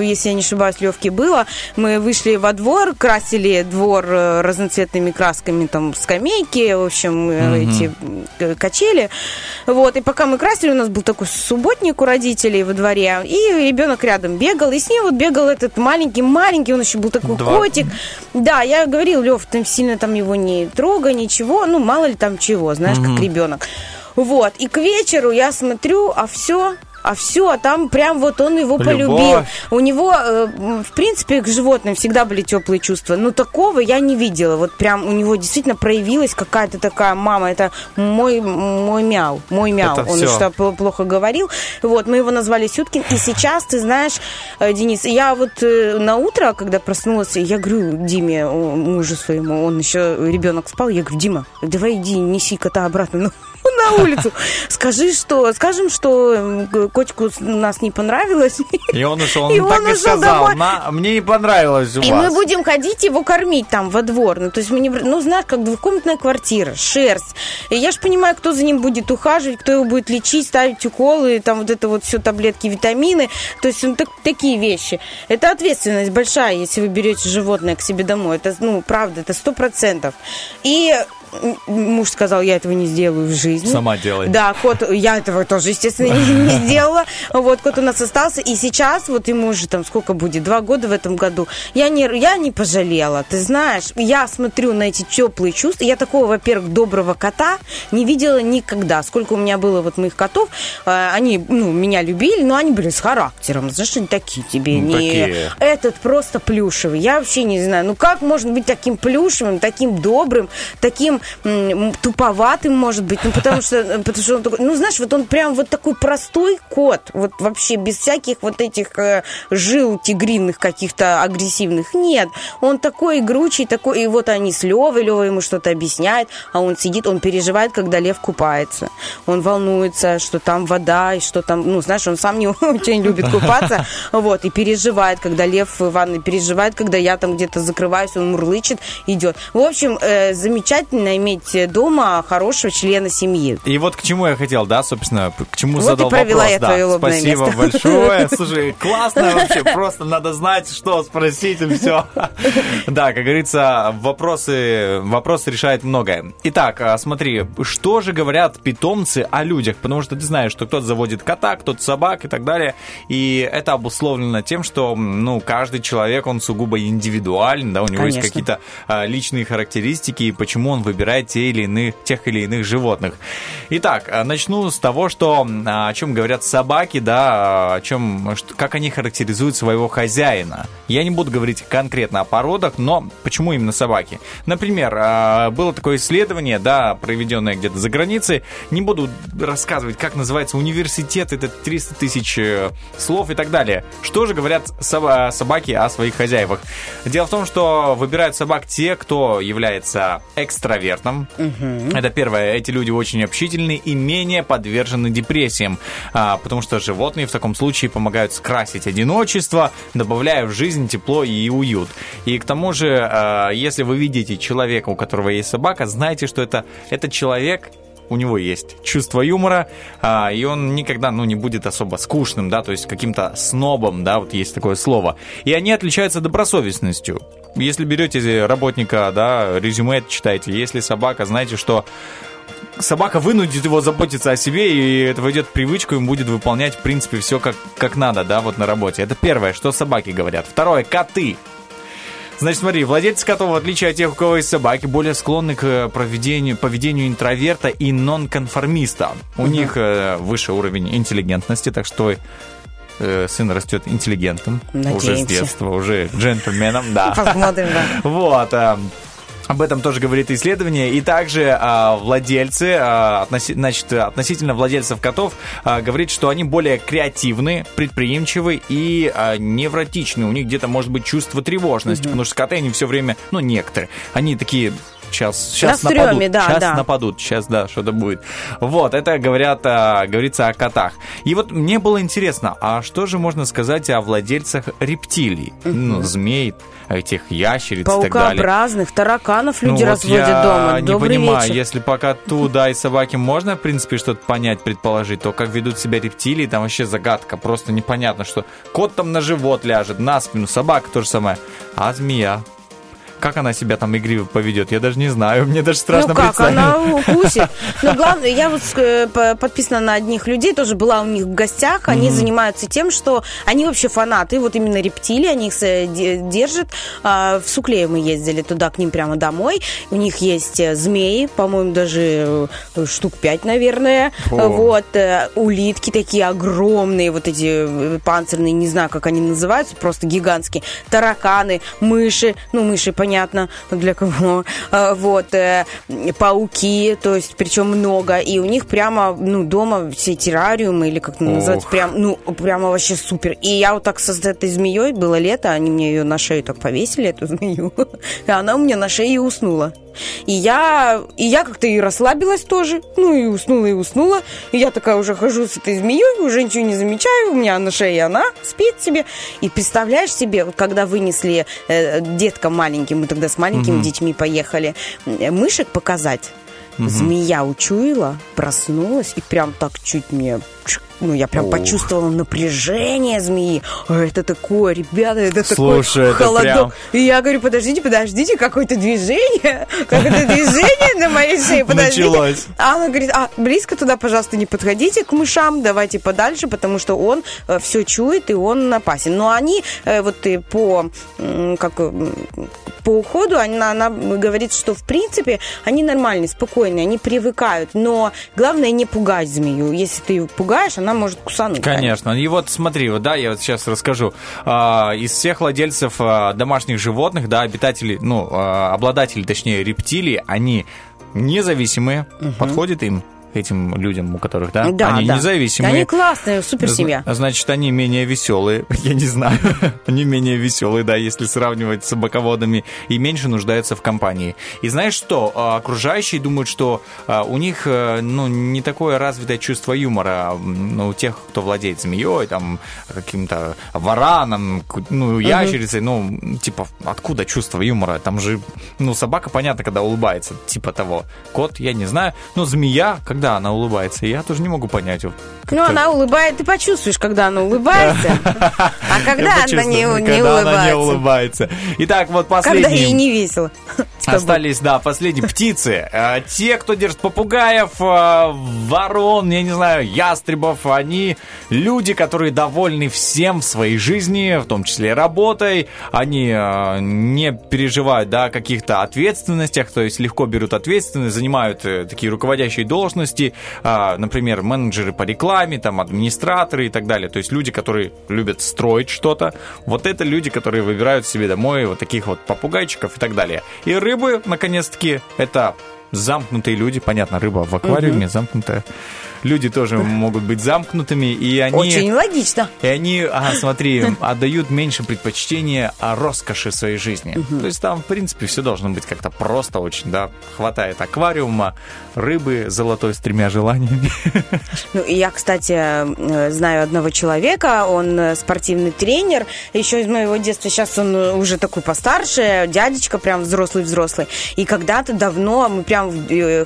если я не ошибаюсь, Левке было, мы вышли во двор, красили двор э, разноцветными красками, там скамейки, в общем, Мгм. эти э, качели. Вот, и пока мы красили, у нас был такой субботник у родителей во дворе, и ребенок рядом бегал, и с ним вот бегал этот маленький-маленький, он еще был такой Два. котик. Да, я говорил, Лев, ты сильно там его не трогай, ничего, ну, мало ли там чего, знаешь, Мгм. как ребенок. Вот, и к вечеру я смотрю, а все, а все, а там прям вот он его полюбил. Любовь. У него, э, в принципе, к животным всегда были теплые чувства. Но такого я не видела. Вот прям у него действительно проявилась какая-то такая мама. Это мой, мой мяу, мой мяу. Это он что пл- плохо говорил. Вот, мы его назвали Сюткин. И сейчас, ты знаешь, э, Денис, я вот э, на утро, когда проснулась, я говорю Диме, мужу своему, он еще ребенок спал, я говорю, Дима, давай иди, неси кота обратно на, <laughs> на улицу. Скажи, что, скажем, что котику нас не понравилось. И он ушел, <laughs> он И так он и сказал. «На- мне не понравилось у И вас. мы будем ходить его кормить там во двор. Ну, то есть мы не... Ну, знаешь, как двухкомнатная квартира, шерсть. И я же понимаю, кто за ним будет ухаживать, кто его будет лечить, ставить уколы, там вот это вот все таблетки, витамины. То есть ну, так- такие вещи. Это ответственность большая, если вы берете животное к себе домой. Это, ну, правда, это сто процентов. И муж сказал, я этого не сделаю в жизни. Сама делай. Да, кот, я этого тоже, естественно, не, не <laughs> сделала. Вот, кот у нас остался, и сейчас, вот ему уже там сколько будет, два года в этом году, я не, я не пожалела, ты знаешь, я смотрю на эти теплые чувства, я такого, во-первых, доброго кота не видела никогда. Сколько у меня было вот моих котов, э, они, ну, меня любили, но они были с характером, знаешь, они такие тебе, Ну, не... такие. Этот просто плюшевый, я вообще не знаю, ну как можно быть таким плюшевым, таким добрым, таким м, туповатым, может быть, ну потому что, потому что он такой, ну знаешь, вот он прям вот такой простой кот, вот вообще без всяких вот этих э, жил тигриных каких-то агрессивных, нет, он такой игручий, такой, и вот они с Левой, Лева ему что-то объясняет, а он сидит, он переживает, когда лев купается, он волнуется, что там вода, и что там, ну знаешь, он сам не <laughs> очень любит купаться, вот, и переживает, когда лев в ванной переживает, когда я там где-то закрываюсь, он мурлычет, идет. В общем, э, замечательно иметь дома хорошего члена семьи. И вот к чему я хотел, да, собственно, к чему Вот задал вопрос. я да. твое Спасибо место. <laughs> большое. Слушай, классно вообще, просто надо знать, что спросить и все. <laughs> Да, как говорится, вопросы, вопросы решает многое. Итак, а, смотри, что же говорят питомцы о людях? Потому что ты знаешь, что кто-то заводит кота, кто-то собак и так далее. И это обусловлено тем, что, ну, каждый человек, он сугубо индивидуален, да, у него есть Конечно. какие-то а, личные характеристики и почему он выбирает те или иные, тех или иных животных. Итак, а, начну с того, что а, о чем говорят собаки, да, о чем, как они характеризуют своего хозяина. Я не буду говорить конкретно о породах, но почему именно собаки? Например, а, было такое исследование, да, проведенное где-то за границей. Не буду рассказывать, как называется университет, это 300 тысяч э, слов и так далее. Что же говорят соба- собаки о своих хозяевах? Дело в том, что выбирают собак те, кто является экстравертом. Это первое. Эти люди очень общительны и менее подвержены депрессиям, а, потому что животные в таком случае помогают скрасить одиночество, добавляя в жизнь тепло и уют. И к тому же, а, если вы видите человека, у которого есть собака, знайте, что это, это человек, у него есть чувство юмора, а, и он никогда, ну, не будет особо скучным, да, то есть каким-то снобом, да, вот есть такое слово. И они отличаются добросовестностью. Если берете работника, да, резюме читаете, если собака, знаете, что собака вынудит его заботиться о себе, и это войдет в привычку, и он будет выполнять, в принципе, все как, как надо, да, вот на работе. Это первое, что собаки говорят. Второе, коты. Значит, смотри, владельцы котов, в отличие от тех, у кого есть собаки, более склонны к проведению, поведению интроверта и нонконформиста. У них э, выше уровень интеллигентности, так что э, сын растет интеллигентным уже с Надеемся. детства, уже джентльменом, да. Посмотрим, да. <laughs> Вот. Об этом тоже говорит исследование. И также а, владельцы, а, относи- значит, относительно владельцев котов, а, говорит, что они более креативны, предприимчивы и а, невротичны. У них где-то может быть чувство тревожности, потому что коты, они все время, ну, некоторые, они такие Сейчас, сейчас На нападут, да, сейчас да. нападут, сейчас, да, что-то будет. Вот, это говорят, а, говорится о котах. И вот мне было интересно, а что же можно сказать о владельцах рептилий? Ну, змей, этих ящериц и так далее. Паукообразных, тараканов люди Ну, вот разводят я дома. не Добрый понимаю, вечер. если по коту, да, и собаке можно, в принципе, что-то понять, предположить, то как ведут себя рептилии, там вообще загадка, просто непонятно, что кот там на живот ляжет, на спину, собака то же самое, а змея? Как она себя там игриво поведет, я даже не знаю. <laughs> Мне даже страшно ну как, представить. она укусит. <laughs> Но главное, я вот э, по- подписана на одних людей, тоже была у них в гостях. Они занимаются тем, что они вообще фанаты, вот именно рептилий, они их э, де- держат. А, В Суклее мы ездили туда, к ним прямо домой. У них есть э, змеи, по-моему, даже штук пять, наверное. О. Вот, улитки такие огромные, вот эти панцирные, не знаю, как они называются, просто гигантские. Тараканы, мыши, ну, мыши, понятно, для кого. А, Вот, э, пауки, то есть, причем много. И у них прямо, ну, дома все террариумы, или как это называется, прям, ну, прямо вообще супер. И я вот так с этой змеей, было лето, они мне ее на шею так повесили, эту змею, <laughs> и она у меня на шее и уснула. И я, и я как-то и расслабилась тоже, ну и уснула, и уснула. И я такая уже хожу с этой змеей, уже ничего не замечаю, у меня на шее она спит себе. И представляешь себе, вот когда вынесли э, деткам маленьким, мы тогда с маленькими детьми поехали, мышек показать, змея учуяла, проснулась и прям так чуть мне... Ну, я прям почувствовала напряжение змеи. А это такое, ребята, это Слушай, такой это холодок. прям- И я говорю, подождите, подождите, какое-то движение, <laughs> какое-то движение на моей шее, подождите. Началось. А она говорит, а близко туда, пожалуйста, не подходите к мышам, давайте подальше, потому что он все чует и он опасен. Но они э, вот и по, как, по уходу, она, она говорит, что в принципе они нормальные, спокойные, они привыкают, но главное не пугать змею. Если ты ее пугаешь, она может кусануть. Конечно. И вот смотри, вот, да, я вот сейчас расскажу. А, из всех владельцев а, домашних животных, да, обитатели, ну, а, обладатели, точнее, рептилий, они независимые, подходит им этим людям, у которых, да, Да, они да. независимые. Они классные, супер семья. Зна- Значит, они менее веселые, <laughs> я не знаю. <laughs> они менее веселые, да, если сравнивать с собаководами, и меньше нуждаются в компании. И знаешь что? А, Окружающие думают, что а, у них э, ну, не такое развитое чувство юмора, ну, у тех, кто владеет змеей, там, каким-то вараном, ну, ящерицей, ну, типа, откуда чувство юмора? Там же, ну, собака, понятно, когда улыбается, типа того. Кот, я не знаю, но змея, когда она улыбается, я тоже не могу понять. вот Ну, она улыбает, ты почувствуешь, когда она улыбается. А когда она не, не когда она не улыбается? улыбается. Итак, вот Когда ей последний. не весело. Тобой. Остались, да, последние птицы. Э, Те, кто держит попугаев, э, ворон, я не знаю, ястребов, они люди, которые довольны всем в своей жизни, в том числе работой. Они э, не переживают, да, каких-то ответственностях, то есть легко берут ответственность, занимают такие руководящие должности, например, менеджеры по рекламе, там, администраторы и так далее. То есть люди, которые любят строить что-то. Вот это люди, которые выбирают себе домой вот таких вот попугайчиков и так далее. И рыбы, наконец-таки, это замкнутые люди. Понятно, рыба в аквариуме замкнутая. Люди тоже могут быть замкнутыми, и они... Очень логично. И они, а, смотри, отдают меньше предпочтения о роскоши своей жизни. То есть там, в принципе, все должно быть как-то просто очень, да. Хватает аквариума, рыбы золотой с тремя желаниями. <laughs> Ну, и я, кстати, э, знаю одного человека, он э, спортивный тренер, еще из моего детства, сейчас он э, уже такой постарше, дядечка прям взрослый-взрослый. И когда-то давно мы прям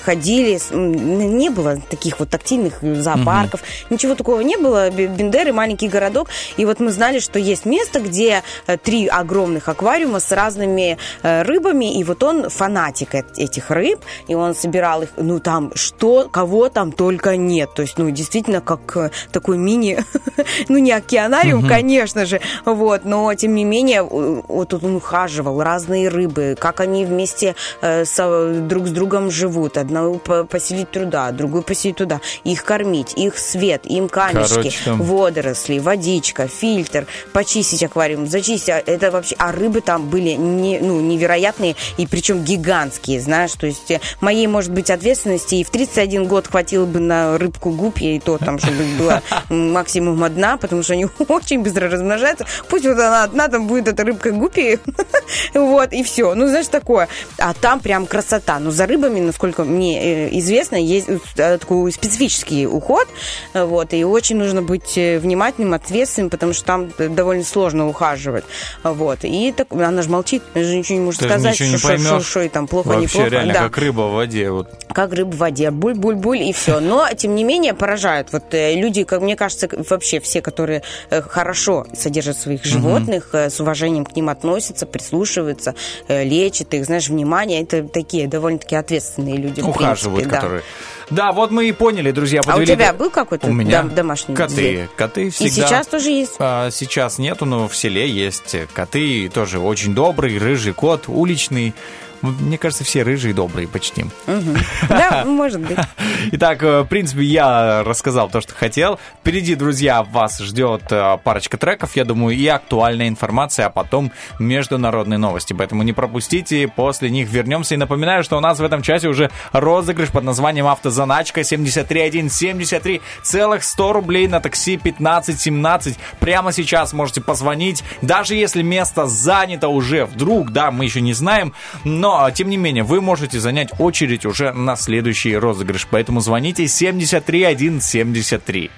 ходили, не было таких вот тактильных зоопарков, ничего такого не было, Б- Бендеры, маленький городок, и вот мы знали, что есть место, где э, три огромных аквариума с разными э, рыбами, и вот он фанатик эт- этих рыб, и он собирал их, ну там что, кого там только нет, то есть, ну действительно как э, такой мини, <laughs> ну не океанариум, конечно же, вот, но тем не менее вот он ухаживал, разные рыбы, как они вместе друг с другом живут, одного по- поселить туда, другую поселить туда, их кормить, их свет, им камешки, Короче, там- водоросли, водичка, фильтр, почистить аквариум, зачистить. А Это вообще, а рыбы там были не, ну, невероятные и причем гигантские, знаешь, то есть э, моей, может быть, ответственности и в 31 год хватило бы на рыбку гупья, и то там, чтобы была <laughs> максимум одна, потому что они <laughs> очень быстро размножаются. Пусть вот она одна, там будет эта рыбка гупи, <laughs> вот, и все. Ну, знаешь, такое. А там прям красота. Ну, за рыбами рыбами, насколько мне э, известно, есть э, такой специфический уход, э, вот, и очень нужно быть э, внимательным, ответственным, потому что там довольно сложно ухаживать, вот, и так, она же молчит, она же ничего не может Ты сказать, ничего не что, поймешь. что, что, и там плохо, Вообще неплохо, реально да как рыба в воде. Вот. как рыба в воде, буль-буль-буль и все. Но, тем не менее, поражают. Вот э, люди, как мне кажется, вообще все, которые э, хорошо содержат своих животных, э, с уважением к ним относятся, прислушиваются, лечат их, знаешь, внимание, это такие довольно-таки ответственные люди. в Ухаживают, принципе, которые... Да, вот мы и поняли, друзья. А у подвели тебя был какой-то У меня дом- домашний коты. зверь? Коты всегда. И сейчас тоже есть? А, сейчас нету, но в селе есть коты. Тоже очень добрый, рыжий кот, уличный. Вот Мне кажется, все рыжие добрые почти. Да, может быть. <laughs> Итак, э, в принципе, я рассказал то, что хотел. Впереди, друзья, вас ждет э, парочка треков, я думаю, и актуальная информация, а потом международные новости. Поэтому не пропустите, после них вернемся. И напоминаю, что у нас в этом часе уже розыгрыш под названием «Автозаначка 73173 целых 100 рублей на такси 1517. Прямо сейчас можете позвонить, даже если место занято уже вдруг, да, мы еще не знаем, но, тем не менее, вы можете занять очередь уже на следующий розыгрыш. Поэтому звоните 73173.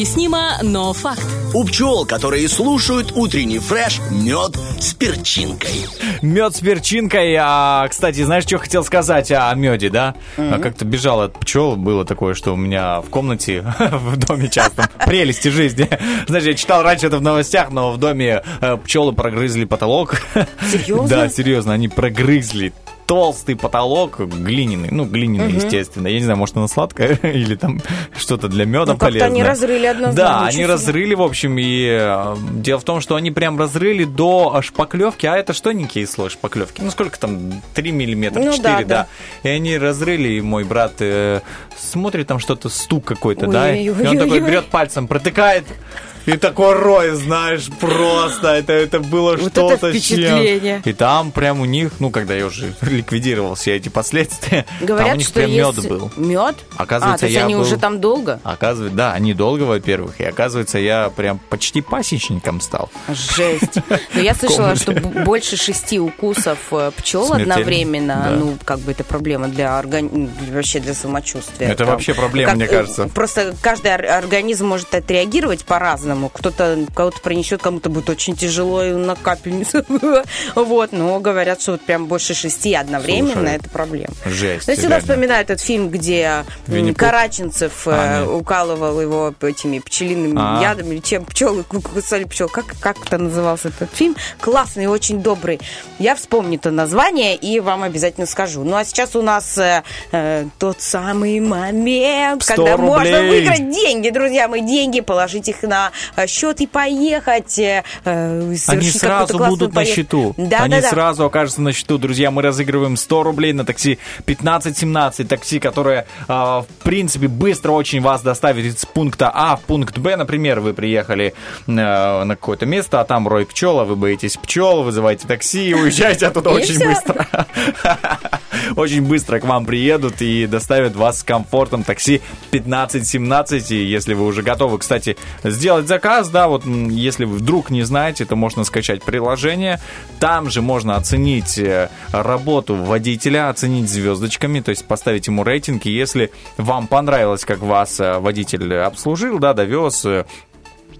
Необъяснимо, но факт. У пчел, которые слушают утренний фреш, мед с перчинкой. Мед с перчинкой. А, кстати, знаешь, что хотел сказать о меде, да? А, Как-то бежал от пчел. Было такое, что у меня в комнате, <laughs> в доме часто, <laughs> прелести жизни. Знаешь, я читал раньше это в новостях, но в доме э, пчелы прогрызли потолок. Серьезно? <laughs> Да, серьезно, они прогрызли толстый потолок, глиняный, ну, глиняный, Мгм. естественно. Я не знаю, может, она сладкая <laughs> или там что-то для меда Ну, как-то полезное. они разрыли одно Да, они разрыли, в общем, и э, дело в том, что они прям разрыли до шпаклевки, а это что тоненький слой шпаклевки? Ну, сколько там? 3 миллиметра, Ну, 4, да, да, да. И они разрыли, и мой брат э, смотрит там что-то, стук какой-то, да? И он такой берет пальцем, протыкает, И такой рой, знаешь, просто это, это было Вот что-то это с чем. впечатление. И там прям у них, ну, когда я уже <laughs> ликвидировал все эти последствия, там Говорят, у них что прям мед был. Мед? Оказывается, а, то есть я они был- уже там долго? Оказывается, да, они долго, во-первых, и оказывается, я прям почти пасечником стал. Жесть. <laughs> Но я слышала, что больше шести укусов э, пчел одновременно, ну, как бы это проблема для органи... вообще для самочувствия. Это вообще проблема, мне э, кажется. Просто каждый ор- организм может отреагировать по-разному. Кто-то кого-то принесет, кому-то будет очень тяжело и на капельницу. <laughs> Вот, но говорят, что вот прям больше шести одновременно Слушай, это проблема. Жесть, Я всегда реально. вспоминаю этот фильм, где Винни-Пух? Караченцев э, А, нет. укалывал его этими пчелиными А. ядами, чем пчелы ку- <laughs> кусали пчел. Как, как это назывался этот фильм? Классный, очень добрый. Я вспомню то название и вам обязательно скажу. Ну а сейчас у нас э, э, тот самый момент, 100 когда можно рублей. выиграть деньги, друзья мои, деньги, положить их на счет и поехать. э, э, Они сразу будут на поездку. счету. Да, Они да, да. сразу окажутся на счету. Друзья, мы разыгрываем 100 рублей на такси 1517. Такси, которое, а, в принципе, быстро очень вас доставит из пункта А в пункт Б. Например, вы приехали э, на какое-то место, а там рой пчела, вы боитесь пчел, вызываете такси и уезжаете оттуда очень быстро. <laughs> Очень быстро к вам приедут и доставят вас с комфортом такси 1517. И если вы уже готовы, кстати, сделать заказ, да, вот если вы вдруг не знаете, то можно скачать приложение. Там же можно оценить э, работу водителя, оценить звездочками, то есть поставить ему рейтинг. И если вам понравилось, как вас э, водитель обслужил, да, довез, э,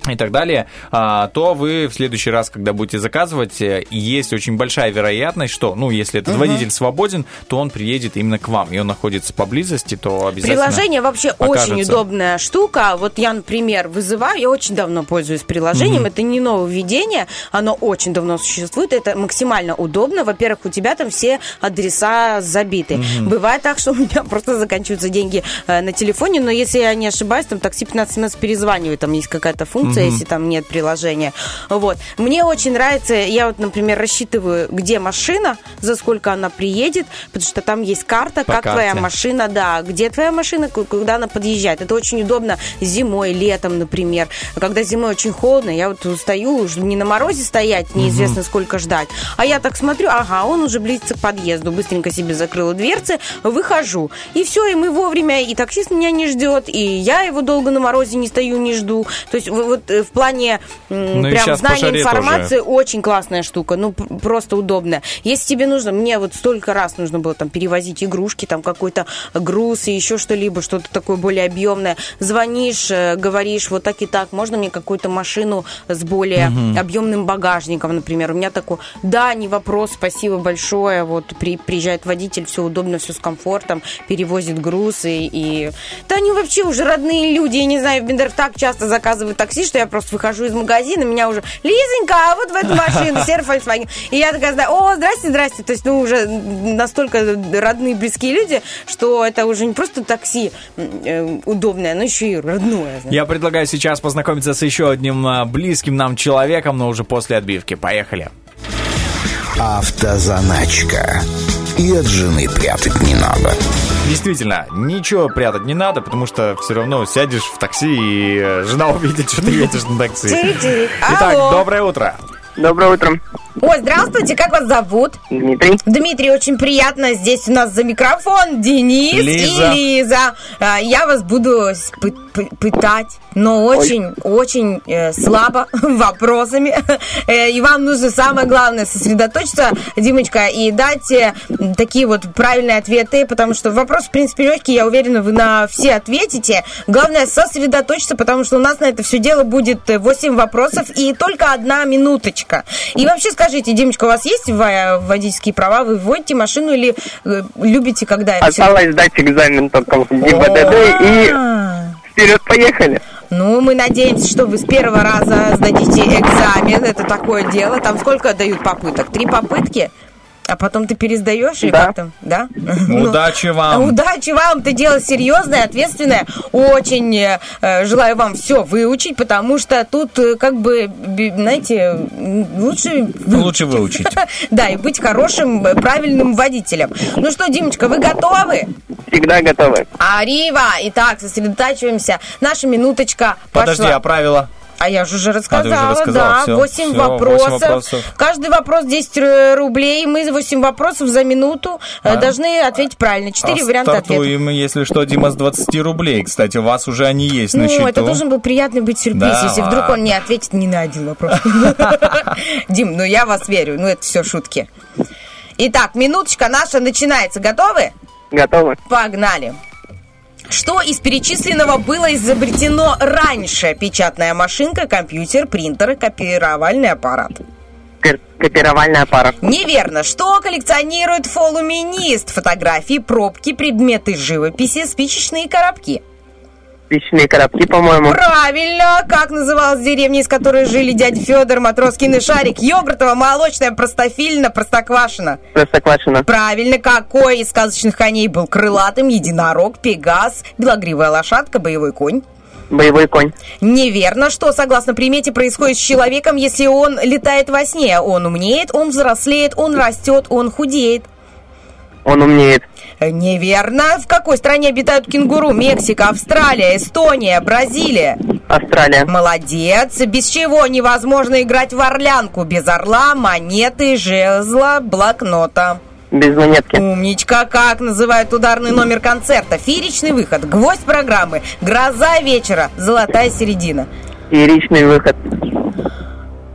и так далее, а, то вы в следующий раз, когда будете заказывать, э, есть очень большая вероятность, что, ну, если этот Мгм. водитель свободен, то он приедет именно к вам, и он находится поблизости, то обязательно Приложение вообще окажется. очень удобная штука. Вот я, например, вызываю, я очень давно пользуюсь приложением. Мгм. Это не нововведение, оно очень давно существует. Это максимально удобно. Во-первых, у тебя там все адреса забиты. Мгм. Бывает так, что у меня <laughs> просто заканчиваются деньги э, на телефоне, но если я не ошибаюсь, там такси 15 перезванивает, там есть какая-то функция, Мгм. если там нет приложения. Вот. Мне очень нравится, я вот, например, рассчитываю, где машина, за сколько она приедет, потому что там есть карта, По как твоя карте. машина, да, где твоя машина, ку- куда она подъезжает. Это очень удобно зимой, летом, например. Когда зимой очень холодно, я вот стою, не на морозе стоять, неизвестно Мгм. сколько ждать. А я так смотрю, ага, он уже близится к подъезду. Быстренько себе закрыла дверцы, выхожу. И все, и мы вовремя, и таксист меня не ждет, и я его долго на морозе не стою, не жду. То есть в- вот э, в плане Ну прям знания информации тоже. очень классная штука, ну просто удобная. Если тебе нужно, мне вот столько раз нужно было там перевозить игрушки, там какой-то груз и еще что-либо, что-то такое более объемное. Звонишь, э, говоришь, вот так и так, можно мне какую-то машину с более Мгм. объемным багажником, например. У меня такой, да, не вопрос, спасибо большое. Вот при, приезжает водитель, все удобно, все с комфортом, перевозит груз и, и... Да они вообще уже родные люди, я не знаю, в Бендер так часто заказывают такси, что я просто выхожу из магазина, меня уже, Лизонька, а вот в эту машину, <laughs> серый Volkswagen. И я такая, знаю, о, здрасте, здрасте. То есть, ну, уже настолько родные, близкие люди, что это уже не просто такси э, удобное, но еще и родное. знаешь. Я предлагаю сейчас познакомиться с еще одним а, близким нам человеком, но уже после отбивки. Поехали. Автозаначка. И от жены прятать не надо. Действительно, ничего прятать не надо, потому что все равно сядешь в такси, и э, жена увидит, что ты едешь на такси. Итак, доброе утро. Доброе утро. Ой, здравствуйте, как вас зовут? Дмитрий. Дмитрий, очень приятно. Здесь у нас за микрофон Денис Лиза. и Лиза. А, Я вас буду пытать, но очень, очень э, слабо <laughs> вопросами. Э, И вам нужно самое главное сосредоточиться, Димочка, и дать э, такие вот правильные ответы, потому что вопрос, в принципе, легкий, я уверена, вы на все ответите. Главное сосредоточиться, потому что у нас на это все дело будет 8 вопросов и только одна минуточка. И вообще скажите, Димочка, у вас есть во- водительские права? Вы водите машину или э, любите, когда... Осталось сдать экзамен только в ГИБДД и вперед поехали. Ну, мы надеемся, что вы с первого раза сдадите экзамен. Это такое дело. Там сколько дают попыток? Три попытки? А потом ты пересдаешь и Да. как там? Да? <laughs> Ну, Удачи вам. Удачи вам, это дело серьезное, ответственное. Очень э, желаю вам все выучить, потому что тут э, как бы, знаете, лучше... Лучше выучить. <laughs> Да, и быть хорошим, э, правильным водителем. Ну что, Димочка, вы готовы? Всегда готовы. Арива! Итак, сосредотачиваемся. Наша минуточка Подожди, пошла. а правила? А я же уже А, рассказала, уже рассказала, да. всё, 8 всё, вопросов. восемь вопросов. Каждый вопрос 10 р- рублей. Мы 8 вопросов за минуту э, А. должны ответить правильно. 4 А варианта ответа. Если что, Дима, с 20 рублей. Кстати, у вас уже они есть на Ну, счету. это должен был приятный быть сюрприз, Да если вдруг ладно. он не ответит ни на один вопрос. <laughs> Дим, ну я вас верю, ну это все шутки. Итак, минуточка наша начинается. Готовы? Готовы. Погнали. Что из перечисленного было изобретено раньше? Печатная машинка, компьютер, принтер, копировальный аппарат. Копи- Копировальный аппарат. Неверно. Что коллекционирует фолуминист? Фотографии, пробки, предметы живописи, спичечные коробки. Спичные коробки, по-моему. Правильно! Как называлась деревня, из которой жили дядя Федор, Матроскин и Шарик? Йогуртово, молочная, простофильно, простоквашино. Простоквашино. Правильно, какой из сказочных коней был крылатым? Единорог, пегас, белогривая лошадка, боевой конь. Боевой конь. Неверно, что, согласно примете, происходит с человеком, если он летает во сне. Он умнеет, он взрослеет, он растет, он худеет. Он умнеет. Неверно. В какой стране обитают кенгуру? Мексика, Австралия, Эстония, Бразилия. Австралия. Молодец. Без чего невозможно играть в орлянку? Без орла, монеты, жезла, блокнота. Без монетки. Умничка. Как называют ударный номер концерта? Фееричный выход, гвоздь программы, гроза вечера, золотая середина. Фееричный выход.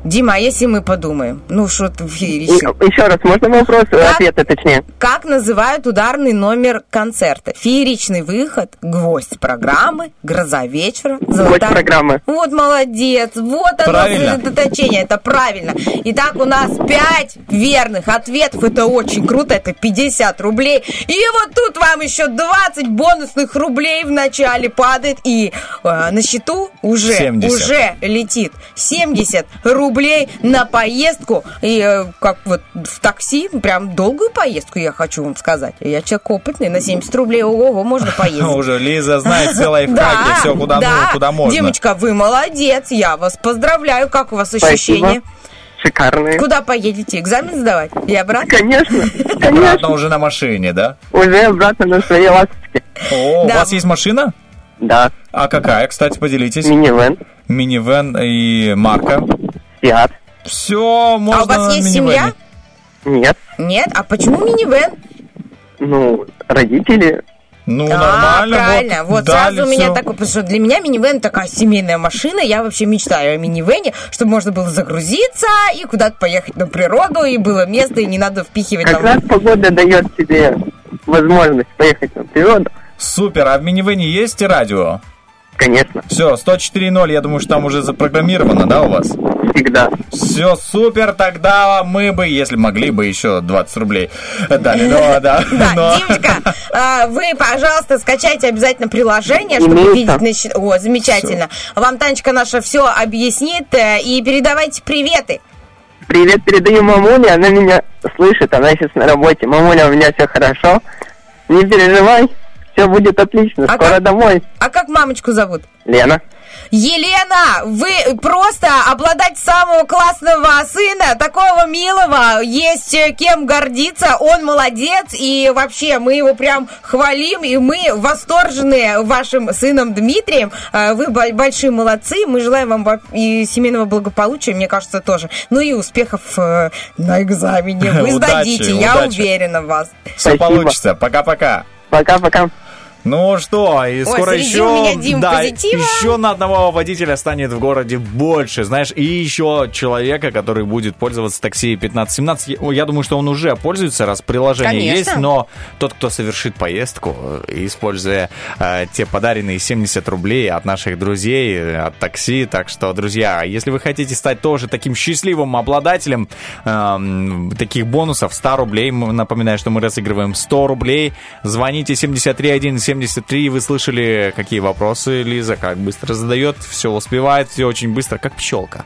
Дима, а если мы подумаем? Ну, что ты фееричный. Еще раз, можно вопрос? Ответы точнее. Как называют ударный номер концерта? Фееричный выход, гвоздь программы, гроза вечера, золотая... программы. Вот молодец, вот оно Правильно. сосредоточение, это правильно. Итак, у нас 5 верных ответов, это очень круто, это 50 рублей. И вот тут вам еще 20 бонусных рублей в начале падает, и э, на счету уже, 70. уже летит 70 рублей на поездку, и э, как вот в такси, прям долгую поездку, я хочу вам сказать. Я человек опытный, на 70 рублей, ого, можно <laughs> поездить. Уже Лиза знает все <laughs> лайфхаки, все куда, да. ну, куда можно. Димочка, вы молодец, я вас поздравляю. Как у вас ощущения? Шикарные. Куда поедете? Экзамен сдавать? И обратно? Конечно. <laughs> Обратно Конечно. уже на машине, да? Уже обратно на своей ласточке. О, у вас есть машина? Да. А какая, кстати, поделитесь? Минивэн. Минивэн и марка. Фиат. Все, можно а у вас есть минивэне. семья? Нет. Нет? А почему минивэн? Ну, родители. Ну, а, нормально. правильно. Вот, дали сразу у меня всё. такой, потому что для меня минивэн такая семейная машина. Я вообще мечтаю о минивэне, чтобы можно было загрузиться и куда-то поехать на природу, и было место, и не надо впихивать Как там... раз погода дает тебе возможность поехать на природу. Супер, а в минивэне есть и радио? Конечно. Все, 104.0, я думаю, что там уже запрограммировано, да, у вас? Всегда. Все, супер, тогда мы бы, если могли бы, еще 20 рублей дали. Ну, да. Да, <laughs> но- Димочка, а, вы, пожалуйста, скачайте обязательно приложение, чтобы Имеется. видеть О, замечательно. Вам Танечка наша все объяснит. э, И передавайте приветы. Привет передаю мамуле, она меня слышит, она сейчас на работе. Мамуля, у меня все хорошо. Не переживай, все будет отлично. А Скоро как- домой. А как мамочку зовут? Лена. Елена, вы просто обладать самого классного сына, такого милого, есть э, кем гордиться, он молодец, и вообще мы его прям хвалим, и мы восторжены вашим сыном Дмитрием, Э, вы бо- большие молодцы, мы желаем вам и семейного благополучия, мне кажется, тоже, ну и успехов э, на экзамене, <laughs> вы Удачи, сдадите, я удачи. уверена в вас. Все Спасибо. получится. Пока-пока. Пока-пока. Ну что, и скоро зарядил еще, Дим да, позитивом. еще на одного водителя станет в городе больше, знаешь, и еще человека, который будет пользоваться такси 1517. Я, я думаю, что он уже пользуется, раз приложение Конечно. есть, но тот, кто совершит поездку, э, используя э, те подаренные 70 рублей от наших друзей, э, от такси, так что, друзья, если вы хотите стать тоже таким счастливым обладателем эм, таких бонусов 100 рублей, напоминаю, что мы разыгрываем 100 рублей, звоните 73173, вы слышали, какие вопросы Лиза, как быстро задает, все успевает, все очень быстро, как пчелка.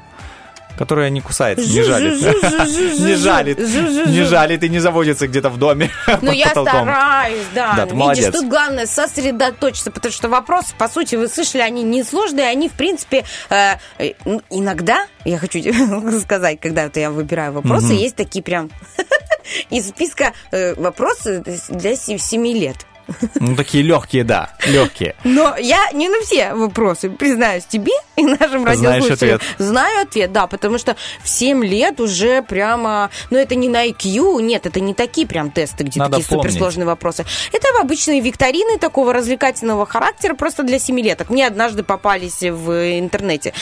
Которая не кусается, не жалит. <laughs> Не жалит. Не жалит и не заводится где-то в доме. <laughs> Ну, я стараюсь, да. Да, Видишь, тут главное сосредоточиться, потому что вопросы, по сути, вы слышали, они несложные, они, в принципе, э, э, иногда, я хочу <laughs> сказать, когда я выбираю вопросы, есть такие прям из списка э, вопросы для 7 лет. Ну, такие легкие, да, легкие. Но я не на все вопросы, признаюсь тебе и нашим Знаешь радиослушателям. ответ. Знаю ответ, да, потому что в 7 лет уже прямо... Ну, это не на IQ, нет, это не такие прям тесты, где Надо такие помнить. суперсложные вопросы. Это обычные викторины такого развлекательного характера, просто для семилеток. Мне однажды попались в интернете.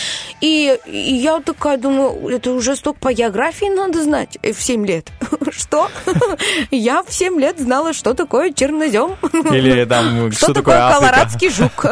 И, и я такая думаю, это уже столько по географии надо знать э, в 7 лет. <laughs> Что? <laughs> Я в 7 лет знала, что такое чернозем. Или там, что, Что такое Африка? колорадский жук?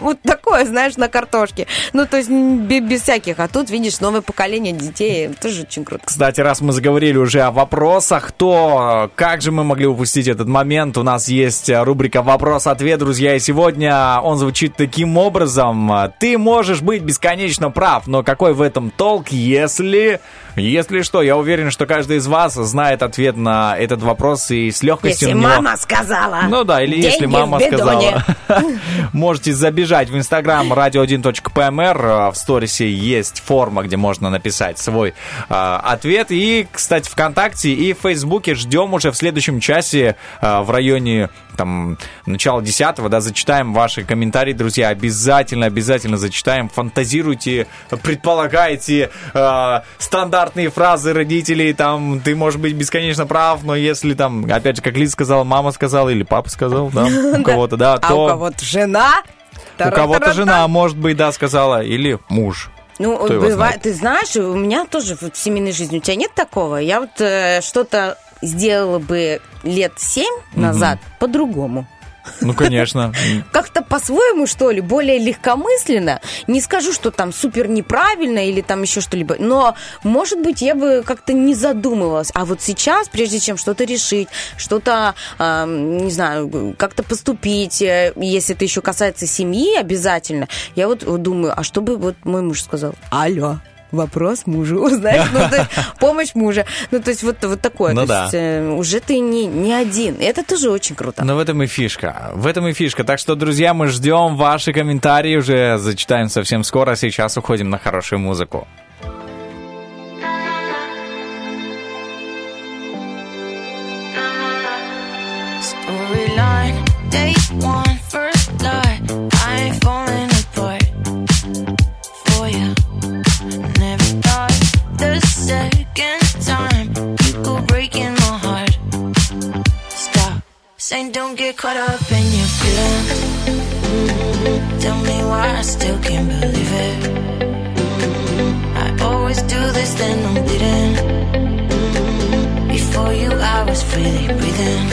Вот такое, знаешь, на картошке. Ну, то есть без всяких. А тут, видишь, новое поколение детей. Тоже очень круто. Кстати, раз мы заговорили уже о вопросах, то э, как же мы могли упустить этот момент? У нас есть э, рубрика «Вопрос-ответ», друзья, и сегодня он звучит таким образом. Ты можешь быть бесконечно прав, но какой в этом толк, если... Если что, я уверен, что каждый из вас знает ответ на этот вопрос и с легкостью Если него... мама сказала. Ну да, или если мама сказала. <laughs> Можете забежать в инстаграм radio1.pmr. В сторисе есть форма, где можно написать свой а, ответ. И, кстати, ВКонтакте и в Фейсбуке ждем уже в следующем часе а, в районе там начала 10 да, зачитаем ваши комментарии, друзья. Обязательно, обязательно зачитаем. Фантазируйте, предполагайте а, стандартные фразы родителей, там, ты можешь быть бесконечно прав, но если там, опять же, как Лиза сказала, мама сказала или папа сказал, да, <laughs> у кого-то, да, А то у кого-то жена. у кого-то жена, может быть, да, сказала, или муж. Ну, бывает, ты знаешь, у меня тоже в семейной жизни, у тебя нет такого? Я вот э, что-то сделала бы лет семь назад по-другому. Ну, конечно. <laughs> Как-то по-своему, что ли, более легкомысленно. Не скажу, что там супер неправильно или там еще что-либо, но, может быть, я бы как-то не задумывалась. А вот сейчас, прежде чем что-то решить, что-то, а, не знаю, как-то поступить, э, если это еще касается семьи обязательно, я вот думаю, а что бы вот мой муж сказал? Алло. Вопрос мужу, <laughs> знаешь, ну, есть <laughs> помощь мужа. Ну, то есть вот, вот такое. Ну то да. есть, э, уже ты не, не один. Это тоже очень круто. Но в этом и фишка. В этом и фишка. Так что, друзья, мы ждем ваши комментарии. Уже зачитаем совсем скоро. Сейчас уходим на хорошую музыку. Second time you go breaking my heart. Stop, saying don't get caught up in your feelings. Mm-hmm. Tell me why I still can't believe it. I always do this, then I'm bleeding. Before you, I was freely breathing.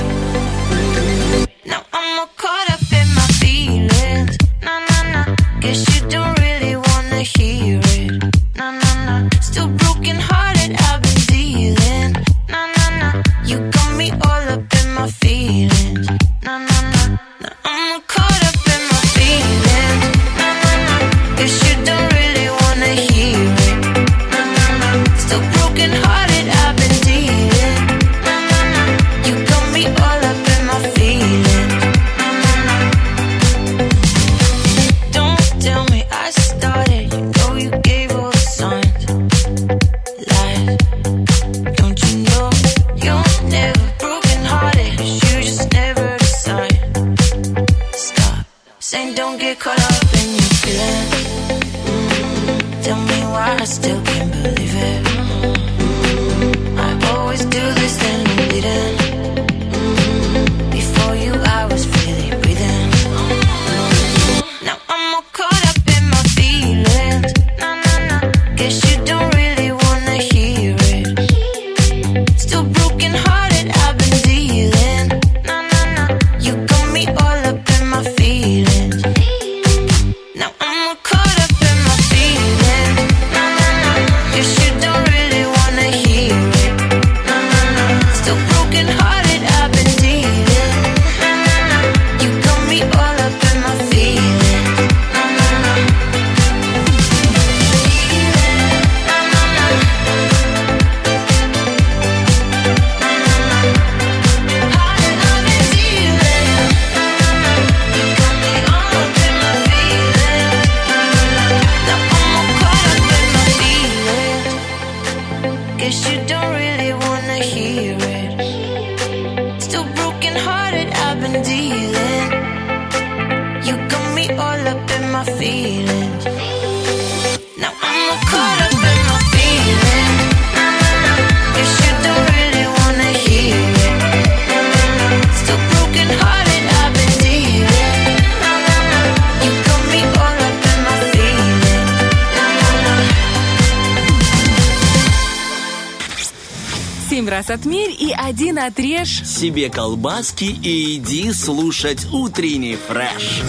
Себе колбаски и иди слушать утренний фреш.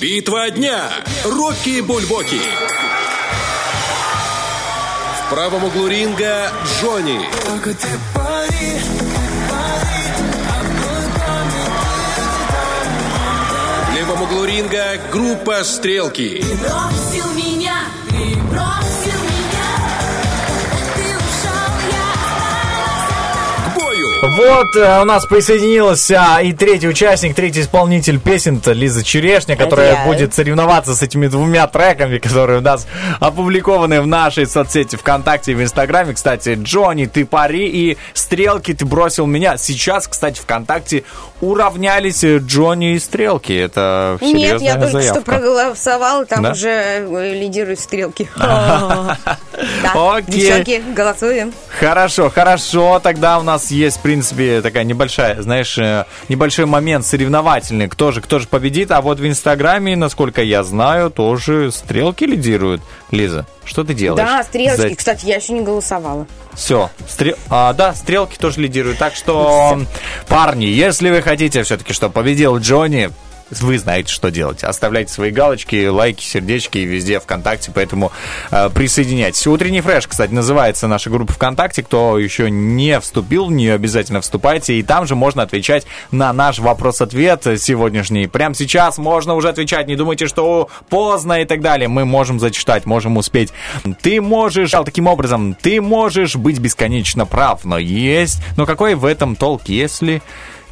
Битва дня. Рокки Бульбоки. В правом углу ринга Джонни. В левом углу ринга группа Стрелки. Бросил Вот э, у нас присоединился и третий участник, третий исполнитель песен Лиза Черешня, которая я. будет соревноваться с этими двумя треками, которые у нас опубликованы в нашей соцсети ВКонтакте и в Инстаграме. Кстати, Джонни, ты пари и Стрелки, ты бросил меня. Сейчас, кстати, ВКонтакте уравнялись э, Джонни и Стрелки. Это Нет, серьезная я только заявка. что проголосовала, там Да? уже э, лидируют стрелки. <laughs> Окей. девчонки, голосуем. Хорошо, хорошо. Тогда у нас есть, в принципе, такая небольшая, знаешь, э, небольшой момент соревновательный. Кто же, кто же победит? А вот в Инстаграме, насколько я знаю, тоже стрелки лидируют. Лиза, что ты делаешь? Да, стрелочки. Кстати, я еще не голосовала. Все, да, стрелки тоже лидируют. Так что, парни, если вы хотите все-таки, чтобы победил Джонни, вы знаете, что делать. Оставляйте свои галочки, лайки, сердечки везде ВКонтакте, поэтому э, присоединяйтесь. Утренний фреш, кстати, называется наша группа ВКонтакте. Кто еще не вступил в нее, обязательно вступайте. И там же можно отвечать на наш вопрос-ответ сегодняшний. Прямо сейчас можно уже отвечать. Не думайте, что поздно и так далее. Мы можем зачитать, можем успеть. Ты можешь, таким образом, ты можешь быть бесконечно прав, но есть... Но какой в этом толк, если...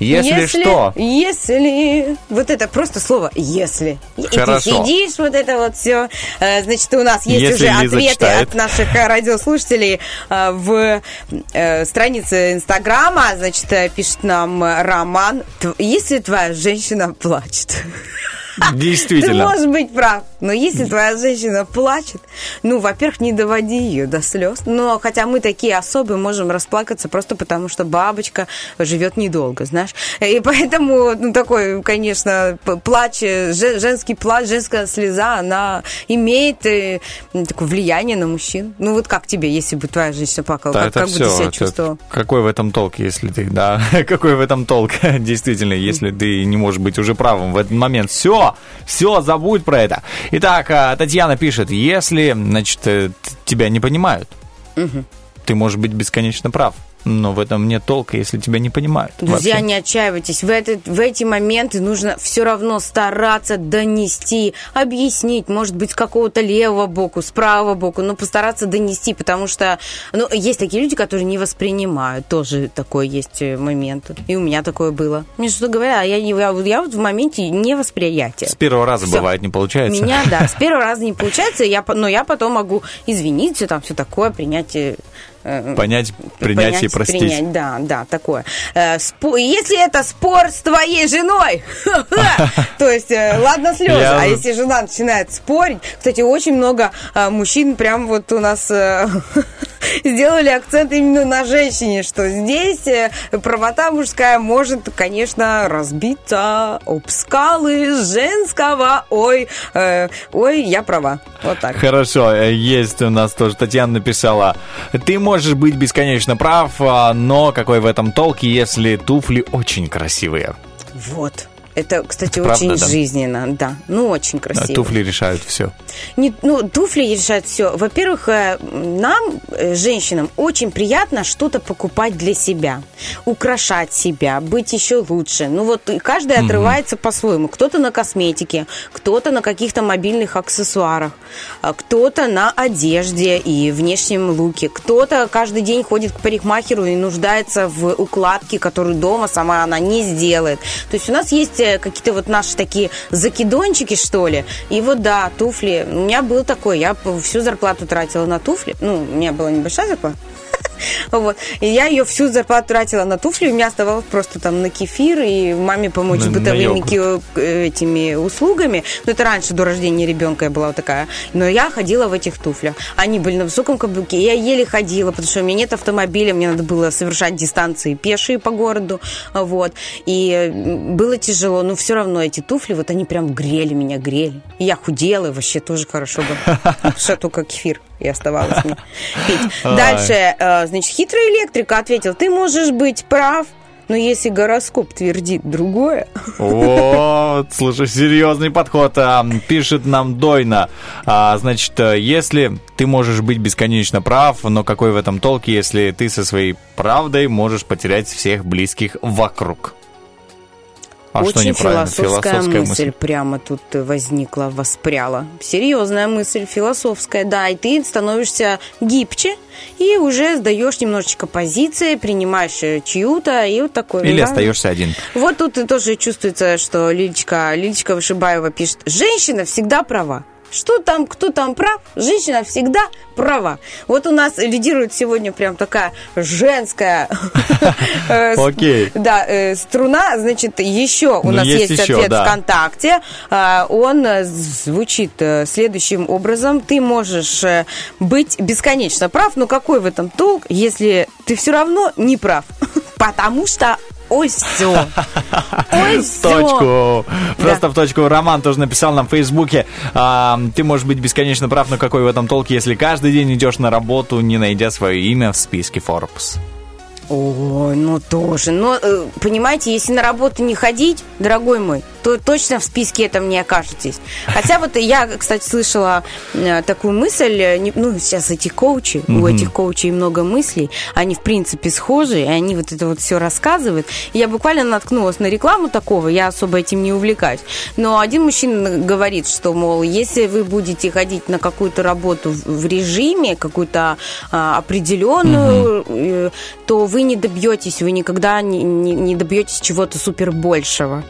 Если, что? Если... Вот это просто слово «если». И ты Хорошо. сидишь, вот это вот все. Значит, у нас есть Если уже Лиза ответы читает. от наших э, радиослушателей э, в э, странице Инстаграма. Значит, э, пишет нам э, Роман. «Тв- Если твоя женщина плачет... <laughs> Ты Действительно. можешь быть прав, но если твоя женщина плачет, ну, во-первых, не доводи ее до слез. Но хотя мы такие особые, можем расплакаться просто потому, что бабочка живет недолго, знаешь. И поэтому, ну, такой, конечно, плач, же- женский плач, женская слеза, она имеет э, такое влияние на мужчин. Ну, вот как тебе, если бы твоя женщина плакала, Да, как, это как бы ты себя чувствовал? Какой в этом толк, если ты, да, <laughs> какой в этом толк, <laughs> действительно, если ты не можешь быть уже правым в этот момент. Все, все, забудь про это. Итак, а, Татьяна пишет, если, значит, э, тебя не понимают, ты можешь быть бесконечно прав. Но в этом нет толка, если тебя не понимают. Друзья, Вообще. не отчаивайтесь. В, этот, в эти моменты нужно все равно стараться донести, объяснить, может быть, с какого-то левого боку, с правого боку, но постараться донести, потому что ну, есть такие люди, которые не воспринимают. Тоже такой есть э, момент. И у меня такое было. Мне что говорят, я, не- я, вот- я вот в моменте невосприятия. С первого раза Всё. бывает не получается. Меня, да, с <laughs> первого раза не получается, я, но я потом могу извиниться, там все такое, принять э, Понять, принять и простить. принять, да, да, такое. Э, Если это спор с твоей женой, <laughs> то есть, э, ладно, слезы, а если жена начинает спорить, кстати, очень много мужчин прям вот у нас <laughs> сделали акцент именно на женщине, что здесь правота мужская может, конечно, разбиться об скалы женского. Ой, э, ой, я права. Вот так. Хорошо, есть у нас тоже Татьяна написала. Ты можешь быть бесконечно прав, а, но какой в этом толк, если туфли очень красивые? Вот. Это, кстати, правда, очень да? жизненно, да. Ну, очень А красиво. Туфли решают все. Не- ну, туфли решают все. Во-первых, э, нам, э, женщинам, очень приятно что-то покупать для себя, украшать себя, быть еще лучше. Ну вот каждый Мгм. отрывается по-своему. Кто-то на косметике, кто-то на каких-то мобильных аксессуарах, а кто-то на одежде и внешнем луке, кто-то каждый день ходит к парикмахеру и нуждается в укладке, которую дома сама она не сделает. То есть у нас есть какие-то вот наши такие закидончики, что ли. И вот да, туфли. У меня был такой, я всю зарплату тратила на туфли. Ну, у меня была небольшая зарплата. <laughs> Вот. И я ее всю зарплату тратила на туфли, у меня оставалось просто там на кефир и маме помочь На- с бытовыми э, этими услугами. Ну, это раньше, до рождения ребенка я была вот такая. Но я ходила в этих туфлях. Они были на высоком каблуке. Я еле ходила, потому что у меня нет автомобиля, мне надо было совершать дистанции пешие по городу. Вот. И было тяжело, но все равно эти туфли, вот они прям грели меня, грели. И я худела, и вообще тоже хорошо было. <laughs> Что только кефир и оставалось мне <laughs> пить. Дальше, э, значит, хитрый электрик ответил, ты можешь быть прав, но если гороскоп твердит другое, <laughs> Вот, слушай, серьезный подход. А, Пишет нам Дойна. А, Значит, э, если ты можешь быть бесконечно прав, но какой в этом толк, если ты со своей правдой можешь потерять всех близких вокруг? А что Очень неправильно? философская, мысль, прямо тут э, возникла, воспряла. Серьезная мысль, философская, да, и ты становишься гибче и уже сдаешь немножечко позиции, принимаешь э, чью-то, и вот такой. Или да. остаешься один. Вот тут тоже чувствуется, что Лилечка, Лилечка Вышибаева пишет, женщина всегда права. Что там, кто там прав, женщина всегда права. Вот у нас лидирует сегодня прям такая женская <laughs> э, да, э, струна, значит, еще у Ну, нас есть ответ. ВКонтакте. А, Он э, звучит следующим образом. Ты можешь быть бесконечно прав, но какой в этом толк, если ты все равно не прав? <laughs> Потому что ой, все. Ой, <laughs> все. точку. Просто в точку. Роман тоже написал нам в Фейсбуке. а, ты можешь быть бесконечно прав, но какой в этом толк, если каждый день идешь на работу, не найдя свое имя в списке Forbes? Ой, ну тоже. Но, э, понимаете, если на работу не ходить, дорогой мой, то точно в списке этом не окажетесь. Хотя вот я, кстати, слышала э, такую мысль, э, ну, сейчас эти коучи, у Мгм. этих коучей много мыслей, они, в принципе, схожи, и они вот это вот все рассказывают. И я буквально наткнулась на рекламу такого, я особо этим не увлекаюсь. Но один мужчина говорит, что, мол, если вы будете ходить на какую-то работу в режиме, какую-то а, определенную, э, то вы не добьетесь, вы никогда не, не- не добьетесь чего-то супер большего.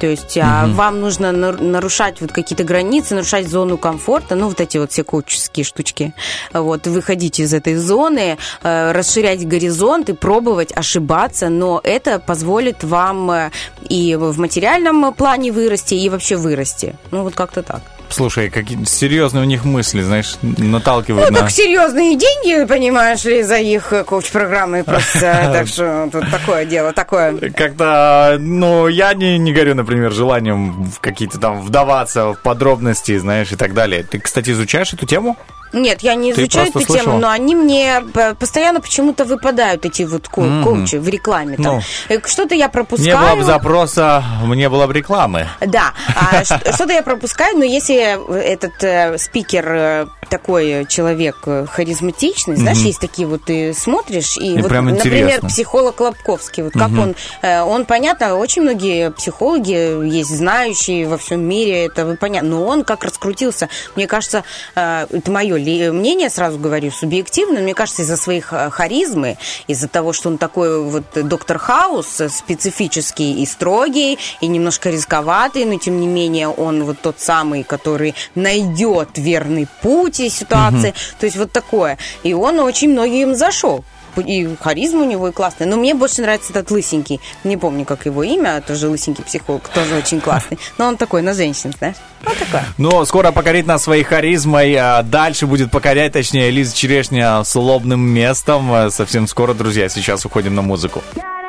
То есть а, Мгм. вам нужно нар- нарушать вот какие-то границы, нарушать зону комфорта, ну вот эти вот все коуческие штучки. Вот выходить из этой зоны, э, расширять горизонт и пробовать ошибаться, но это позволит вам э, и в материальном плане вырасти, и вообще вырасти. Ну вот как-то так. Слушай, какие серьезные у них мысли, знаешь, наталкивают Ну, на... так серьезные деньги, понимаешь ли, за их э, коуч-программы просто. <laughs> Так что тут такое дело, такое. Как-то, ну, я не, не горю, например, желанием в какие-то там вдаваться в подробности, знаешь, и так далее. Ты, кстати, изучаешь эту тему? Нет, я не Ты изучаю эту тему, слышала? но они мне постоянно почему-то выпадают, эти вот ко- Мгм. коучи в рекламе. Там. Ну. Э, Что-то я Не пропускаю. было бы запроса, мне было бы рекламы. Да, а <laughs> что-то я пропускаю, но если этот э, спикер э, такой человек харизматичный, знаешь, есть такие вот ты смотришь, и, вот, например, психолог Лобковский, вот как он, он, понятно, очень многие психологи есть знающие во всем мире, это понятно, но он как раскрутился, мне кажется, это мое мнение, сразу говорю, субъективно, мне кажется, из-за своих э, харизмы, из-за того, что он такой вот доктор Хаус, э, специфический и строгий, и немножко рисковатый, но тем не менее он вот тот самый, который найдет верный путь из ситуации. Мгм. То есть вот такое. И он очень многим зашел. И харизма у него и классная. Но мне больше нравится этот лысенький. Не помню, как его имя, тоже лысенький психолог, тоже очень классный. Но он такой, на женщин, знаешь? Вот такой. Но скоро покорит нас своей харизмой, а дальше будет покорять, точнее, Лиза Черешня с лобным местом. А Совсем скоро, друзья, сейчас уходим на музыку. I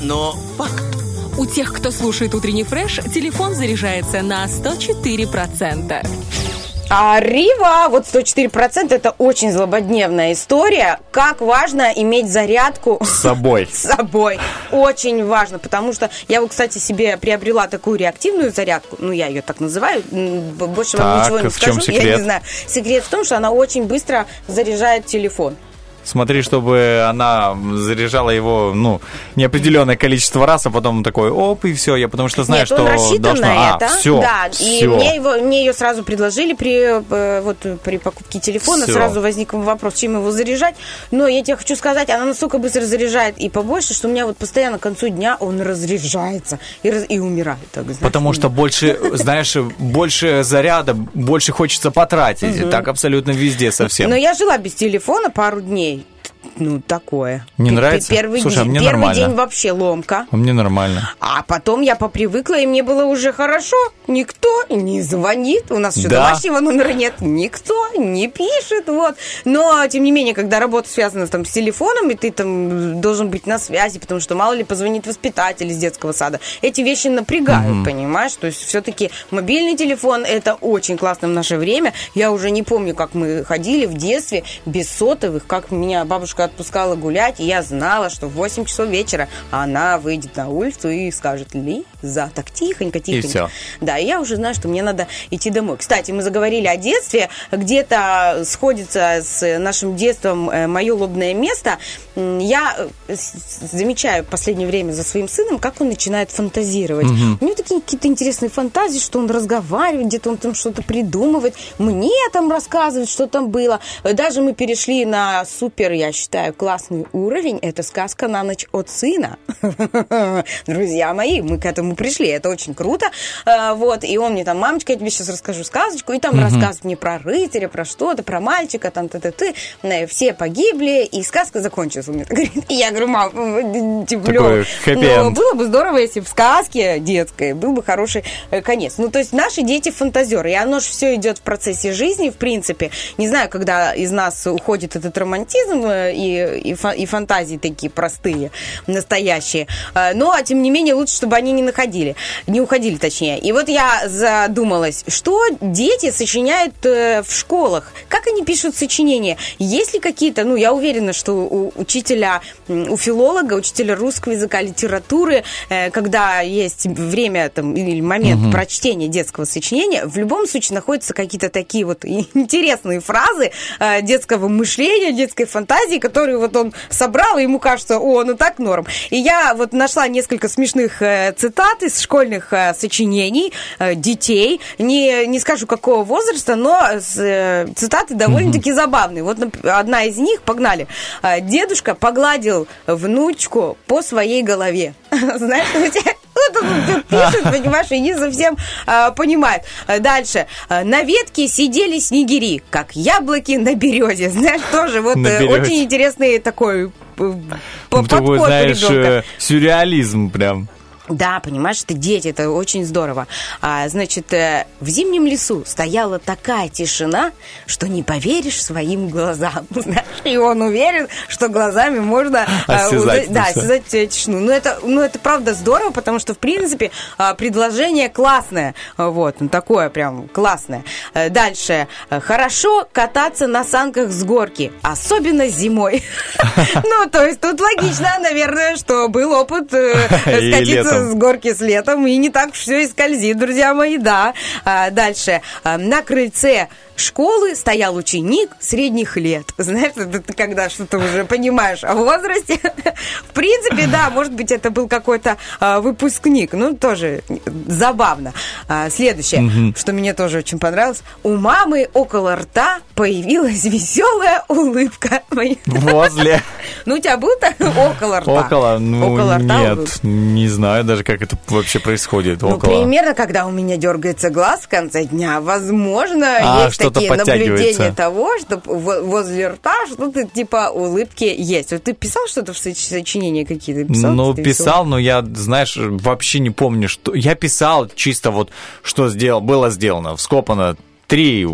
Но факт. У тех, кто слушает утренний фреш, телефон заряжается на 104%. А Рива, вот 104% это очень злободневная история. Как важно иметь зарядку С собой. <laughs> с собой. Очень важно, потому что я вот, кстати, себе приобрела такую реактивную зарядку. Ну, я ее так называю. Больше вам Так, ничего не в чем скажу. Я секрет? не знаю. Секрет в том, что она очень быстро заряжает телефон. Смотри, чтобы она заряжала его, ну, неопределенное количество раз, а потом такой, оп, и все. Я потому что знаю, Нет, что он рассчитан должна... на А, это. все, да, и мне, его, мне ее сразу предложили при, э, вот, при покупке телефона. Всё. Сразу возник вопрос, чем его заряжать. Но я тебе хочу сказать, она настолько быстро заряжает и побольше, что у меня вот постоянно к концу дня он разряжается и, раз- и умирает. Так, знаешь. Потому что больше, знаешь, больше заряда, больше хочется потратить. Так абсолютно везде совсем. Но я жила без телефона пару дней. day. Ну, такое. Не П- нравится? Первый, Слушай, а день, мне первый нормально. день вообще ломка. А мне нормально. А потом я попривыкла, и мне было уже хорошо. Никто не звонит. У нас еще Да. домашнего номера нет. Никто не пишет. Вот. Но, тем не менее, когда работа связана там, с телефоном, и ты там должен быть на связи, потому что мало ли позвонит воспитатель из детского сада, эти вещи напрягают, Мгм. понимаешь? То есть все-таки мобильный телефон это очень классно в наше время. Я уже не помню, как мы ходили в детстве без сотовых, как меня бабушка отпускала гулять, и я знала, что в 8 часов вечера она выйдет на улицу и скажет Лиза, так тихонько, тихонько. всё. Да, и я уже знаю, что мне надо идти домой. Кстати, мы заговорили о детстве, где-то сходится с нашим детством мое лобное место. Я э, замечаю в последнее время за своим сыном, как он начинает фантазировать. Мгм. У него такие какие-то интересные фантазии, что он разговаривает, где-то он там что-то придумывает, мне там рассказывает, что там было. Даже мы перешли на супер, я считаю, классный уровень. Это сказка на ночь от сына. <laughs> Друзья мои, мы к этому пришли. Это очень круто. Э, Вот, и он мне там, мамочка, я тебе сейчас расскажу сказочку, и там рассказывает мне про рыцаря, про что-то, про мальчика, там, ты, ты, ты. Все погибли, и сказка закончилась. Он мне говорит. И я говорю, мам, э, типа, Лёв, хэппи-энд. ну, было бы здорово, если в сказке детской был бы хороший э, конец. Ну, то есть наши дети фантазеры, и оно же все идет в процессе жизни, в принципе. Не знаю, когда из нас уходит этот романтизм э, и, и, фа- и фантазии такие простые, настоящие. Э, Но, тем не менее, лучше, чтобы они не находили, не уходили, точнее. И вот я задумалась, что дети сочиняют э, в школах? Как они пишут сочинения? Есть ли какие-то, ну, я уверена, что у учителя, у филолога, учителя русского языка, литературы, когда есть время там, или момент Мгм. прочтения детского сочинения, в любом случае находятся какие-то такие вот <laughs> интересные фразы детского мышления, детской фантазии, которые вот он собрал, и ему кажется, о, ну так норм. И я вот нашла несколько смешных э, цитат из школьных э, сочинений э, детей, не, не скажу какого возраста, но цитаты довольно-таки забавные. Вот одна из них, погнали. Дедушка погладил внучку по своей голове. <laughs> Знаешь, тут пишет, <laughs> понимаешь, и не совсем а, понимает. А, Дальше. А, На ветке сидели снегири, как яблоки на березе. Знаешь, тоже вот э, очень интересный такой э, Ну, подход ребенка. э, сюрреализм прям. Да, понимаешь, это дети, это очень здорово. А, значит, э, в зимнем лесу стояла такая тишина, что не поверишь своим глазам. <laughs> И он уверен, что глазами можно э, Осязать уза- да, осязать э, тишину. Ну это, ну, это правда здорово, потому что, в принципе, а, предложение классное. А, Вот, ну, такое прям классное. Э, Дальше. Э, Хорошо кататься на санках с горки, особенно зимой. <laughs> <laughs> Ну, то есть тут логично, наверное, что был опыт э, скатиться летом. с горки с летом, и не так все и скользит, друзья мои, да. А, Дальше. А, На крыльце школы стоял ученик средних лет. <laughs> Знаешь, это ты когда что-то уже понимаешь о возрасте. <laughs> В принципе, да, может быть, это был какой-то а, выпускник. Ну, тоже забавно. А, Следующее, что мне тоже очень понравилось. У мамы около рта появилась <laughs> веселая улыбка. Возле. Ну, у тебя был так около рта? Около, ну Около рта нет, улыбка. не знаю даже, как это вообще происходит. Ну, Около. примерно, когда у меня дергается глаз в конце дня, возможно, А, есть что-то такие наблюдения того, что во- возле рта что-то типа улыбки есть. Вот ты писал что-то в соч- сочинении какие-то? Писал, ну, писал, но я, знаешь, вообще не помню, что... Я писал чисто вот, что сделал, было сделано, вскопано три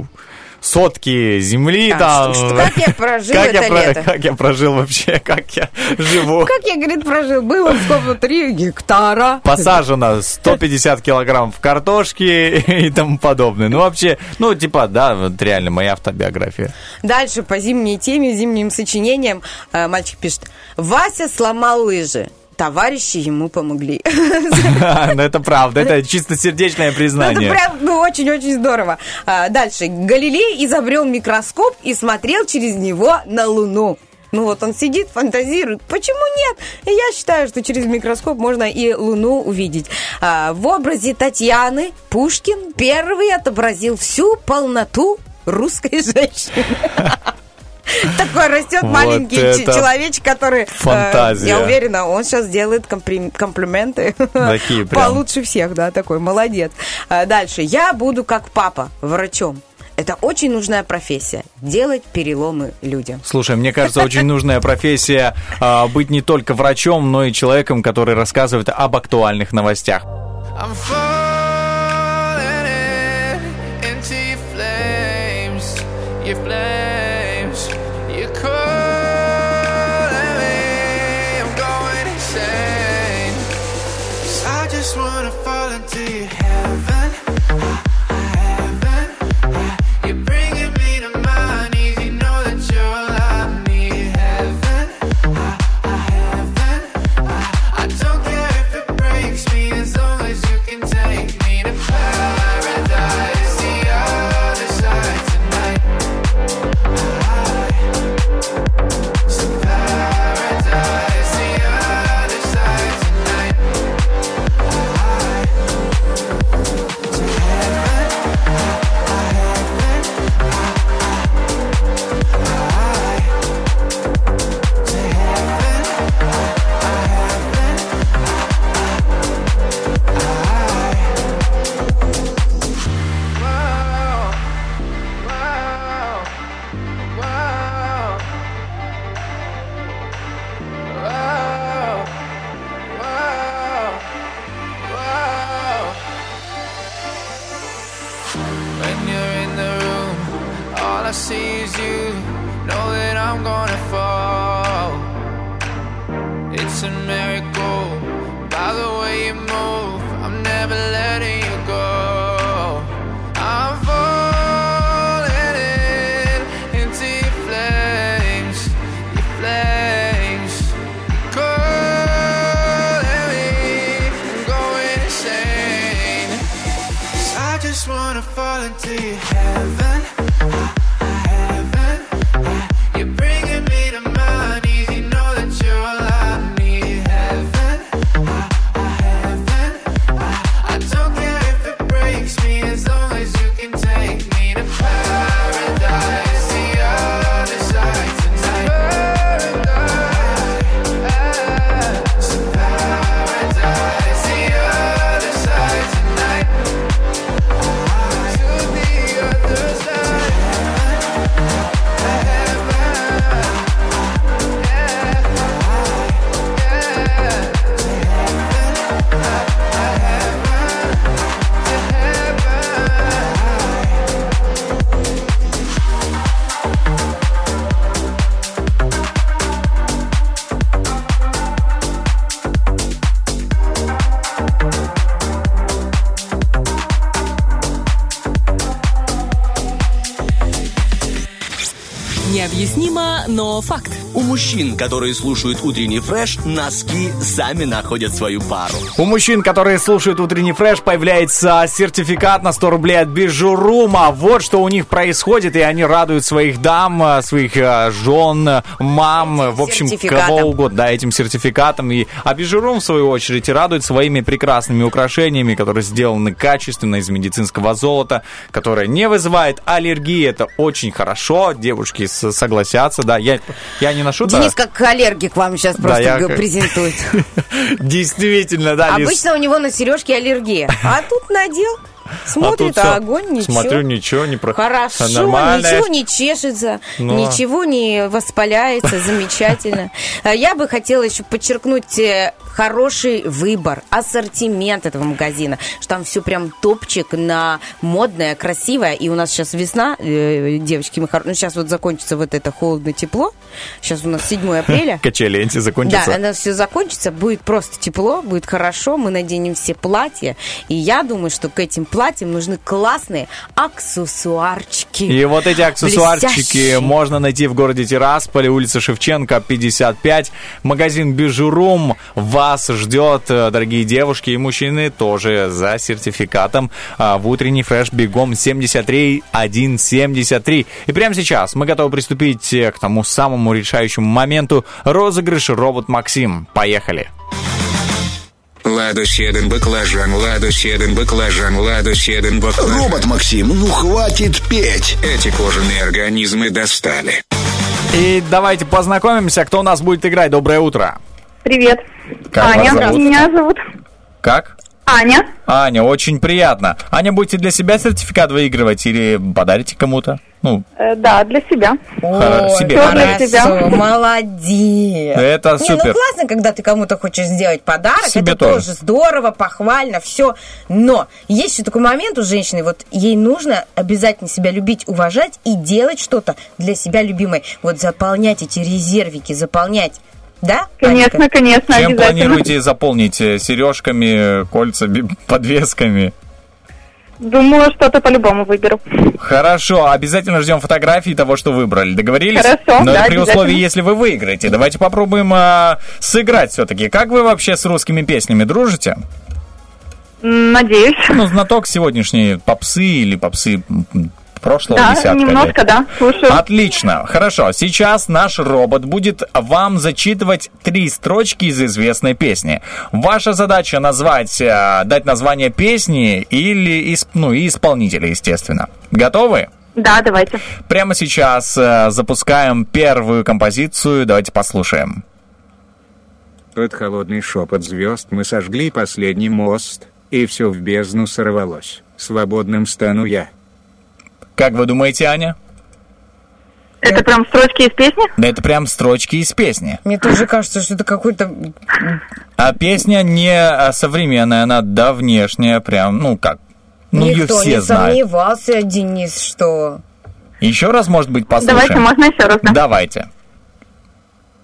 сотки земли А, там. что- что- как я прожил как я это про- лето? Как я прожил вообще, <laughs> как я живу. Как я, говорит, прожил? Было сколько? Три гектара. Посажено 150 килограмм в картошке <laughs> и тому подобное. Ну, вообще, ну, типа, да, вот реально моя автобиография. Дальше по зимней теме, зимним сочинениям э, мальчик пишет. Вася сломал лыжи. Товарищи ему помогли. <laughs> <laughs> Ну, это правда, это чистосердечное Ну, это признание. прям, ну, очень-очень здорово. А, дальше. Галилей изобрел микроскоп и смотрел через него на Луну. Ну вот он сидит, фантазирует. Почему нет? И я считаю, что через микроскоп можно и Луну увидеть. А, в образе Татьяны Пушкин первый отобразил всю полноту русской <laughs> женщины. <laughs> Такой растет маленький человечек, который, э, фантазия. я уверена, он сейчас делает комплименты Такие <laughs> прям. получше всех, да, такой молодец. А, Дальше. Я буду как папа, врачом. Это очень нужная профессия. Делать переломы людям. Слушай, мне кажется, очень нужная профессия а, быть не только врачом, но и человеком, который рассказывает об актуальных новостях. Your flames, Необъяснимо, но факт. У мужчин, которые слушают утренний фреш, носки сами находят свою пару. У мужчин, которые слушают утренний фреш, появляется сертификат на 100 рублей от Бижурума. Вот что у них происходит, и они радуют своих дам, э, своих э, жен, мам, э, в общем, кого угодно, да, этим сертификатом. И, а Бижурум, в свою очередь, радует своими прекрасными украшениями, которые сделаны качественно из медицинского золота, которое не вызывает аллергии. Это очень хорошо, девушки согласятся, да. Я, я не ношу, да. Денис как аллергик вам сейчас просто презентует. <laughs> Действительно, да. Обычно у него на сережке аллергия. А тут надел, <laughs> смотрит, тут всё. а огонь, ничего. Смотрю, ничего не про... Хорошо, Нормально. ничего не чешется, а. ничего не воспаляется, замечательно. А <laughs> Я бы хотела еще подчеркнуть э, хороший выбор, ассортимент этого магазина, что там все прям топчик на модное, красивое. И у нас сейчас весна, э, девочки, мы хор- ну сейчас вот закончится вот это холодно-тепло. Сейчас у нас 7 апреля. <laughs> Качели эти закончатся. Да, это все закончится, будет просто тепло, будет хорошо, мы наденем все платья. И я думаю, что к этим платьям нужны классные аксессуарчики. И вот эти аксессуарчики Блестящие. можно найти в городе Тирасполе, улица Шевченко, 55. Магазин Бижурум вас ждет, э, дорогие девушки и мужчины, тоже за сертификатом а, в утренний фреш бегом 73 173. И прямо сейчас мы готовы приступить э, к тому самому решающему моменту розыгрыш робот Максим. Поехали. Ладу седен баклажан, ладу седен баклажан, ладу седен баклажан. Робот Максим, ну хватит петь. Эти кожаные организмы достали. И давайте познакомимся, кто у нас будет играть. Доброе утро. Привет. Как Аня, вас зовут? меня зовут Как? Аня. Аня, очень приятно. Аня, будете для себя сертификат выигрывать или подарите кому-то? Ну, Э, да, для себя. Хоро- себе. всё для тебя. молодец. Это Не, супер. ну классно, когда ты кому-то хочешь сделать подарок. Себе это тоже. тоже здорово, похвально, все. Но есть еще такой момент у женщины, вот ей нужно обязательно себя любить, уважать и делать что-то для себя любимой. Вот заполнять эти резервики, заполнять. Да? Конечно, Анечка? конечно, чем планируете заполнить? Э, Сережками, кольцами, <laughs> подвесками? Думаю, что-то по-любому выберу. Хорошо, обязательно ждем фотографии того, что выбрали. Договорились? Хорошо, Но да, это при условии, если вы выиграете. Давайте попробуем а, сыграть все-таки. Как вы вообще с русскими песнями дружите? Надеюсь. Ну, знаток сегодняшней попсы или попсы прошлого Да, десятка немножко, лет. да, слушаю. Отлично, хорошо. Сейчас наш робот будет вам зачитывать три строчки из известной песни. Ваша задача назвать, э, дать название песни или ну, и исполнителя, естественно. Готовы? Да, давайте. Прямо сейчас э, запускаем первую композицию. Давайте послушаем. Под холодный шепот звезд мы сожгли последний мост, и все в бездну сорвалось. Свободным стану я. Как вы думаете, Аня? Это прям строчки из песни? Да это прям строчки из песни. Мне тоже кажется, что это какой-то... А песня не а, современная, она давнешняя, прям, ну как, ну ее Никто все не знают. сомневался, Денис, что... Еще раз, может быть, послушаем? Давайте, можно еще раз, да? Давайте.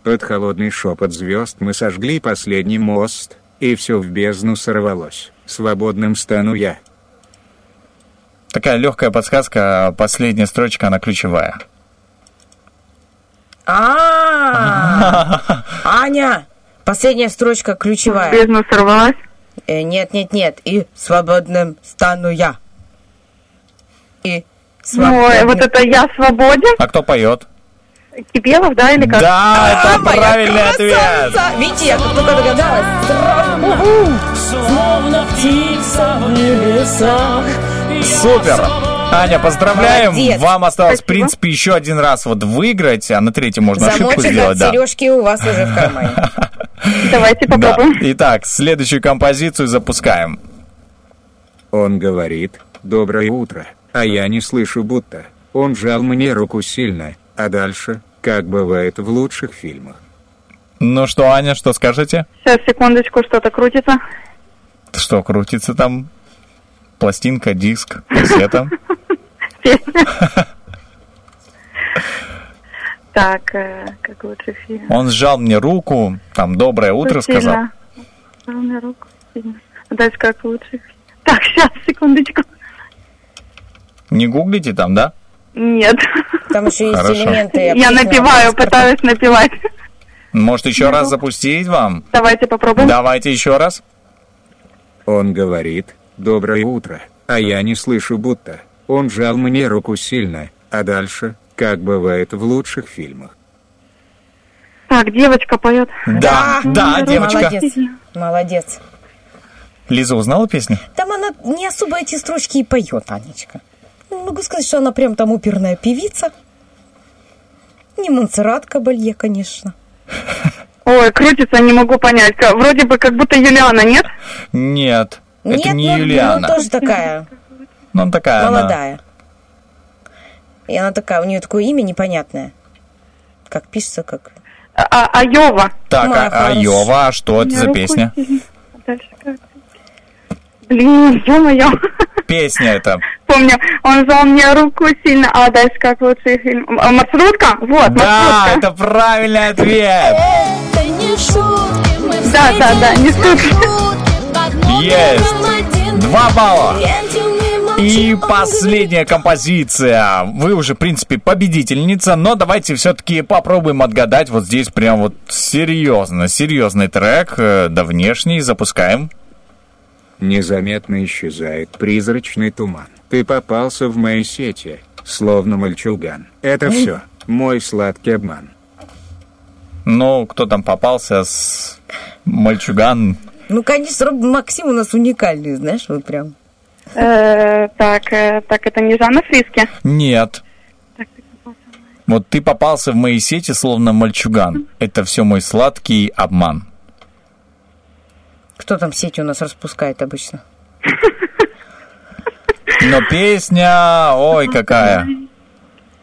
Под холодный шепот звезд мы сожгли последний мост, и все в бездну сорвалось. Свободным стану я. Такая легкая подсказка, последняя строчка, она ключевая. А, <laughs> Аня, последняя строчка ключевая. В бездну сорвалась. Э, Нет, нет, нет. И свободным стану я. И Ну, э, вот это «Я свободен», А кто поет? Кипелов, да, или как? Да, это А, моя правильный ответ. Видите, я как только догадалась. Словно птица в небесах. Супер! Аня, поздравляем! Молодец. Вам осталось, в Спасибо. принципе, еще один раз вот выиграть, а на третьем можно ошибку Замочек сделать. от Да. сережки у вас уже в кармане. <laughs> Давайте Да. попробуем. Итак, следующую композицию запускаем. Он говорит, доброе утро, а я не слышу будто. Он жал мне руку сильно, а дальше, как бывает в лучших фильмах. Ну что, Аня, что скажете? Сейчас, секундочку, что-то крутится. Что крутится там? Пластинка, диск, кассета? <laughs> Так, э, как лучше фильм. Он сжал мне руку, там доброе утро сказал. Сильно. Жал мне руку сильно. А Дальше как лучше фильм. Так, сейчас, секундочку. Не гуглите там, да? Нет. Там еще есть Хорошо. элементы. Я напиваю, пытаюсь напевать. Может еще раз запустить вам? Давайте попробуем. Давайте еще раз. Он говорит, доброе утро, а я не слышу будто. Он жал мне руку сильно, а дальше, как бывает в лучших фильмах. Так, девочка поет. Да, да, девочка. Молодец. Молодец. Лиза узнала песню? Там она не особо эти строчки и поет, Анечка. Ну, Могу сказать, что она прям там оперная певица. Не Монсеррат Кабалье, конечно. Ой, крутится, не могу понять. Вроде бы как будто Юлиана, нет? Нет, это Нет, не ну, Юлиана. Ну, тоже такая, Ну, она такая, она- молодая. И она такая, у нее такое имя непонятное. Как пишется, как... А- Айова. Так, а, Айова, а что это за песня? А дальше как? Блин, ё-моё. Песня это. Помню, он взял мне руку сильно, а дальше как лучший фильм. А, Маршрутка? Вот, Да, маршрутка. это правильный ответ. Да, да, да, не шутки. Есть. Два балла. И последняя композиция. Вы уже, в принципе, победительница, но давайте все-таки попробуем отгадать. Вот здесь прям вот серьезно, серьезный трек, э, да внешний, запускаем. Незаметно исчезает призрачный туман. Ты попался в мои сети, словно мальчуган. Это все. Мой сладкий обман. Ну, кто там попался с мальчуган? Ну, конечно, Роб Максим у нас уникальный, знаешь, вот прям. Э, Так, э, так, это не Жанна Фриски? Нет. Вот ты попался в мои сети, словно мальчуган. Это все мой сладкий обман. Кто там сети у нас распускает обычно? Но песня, ой, какая.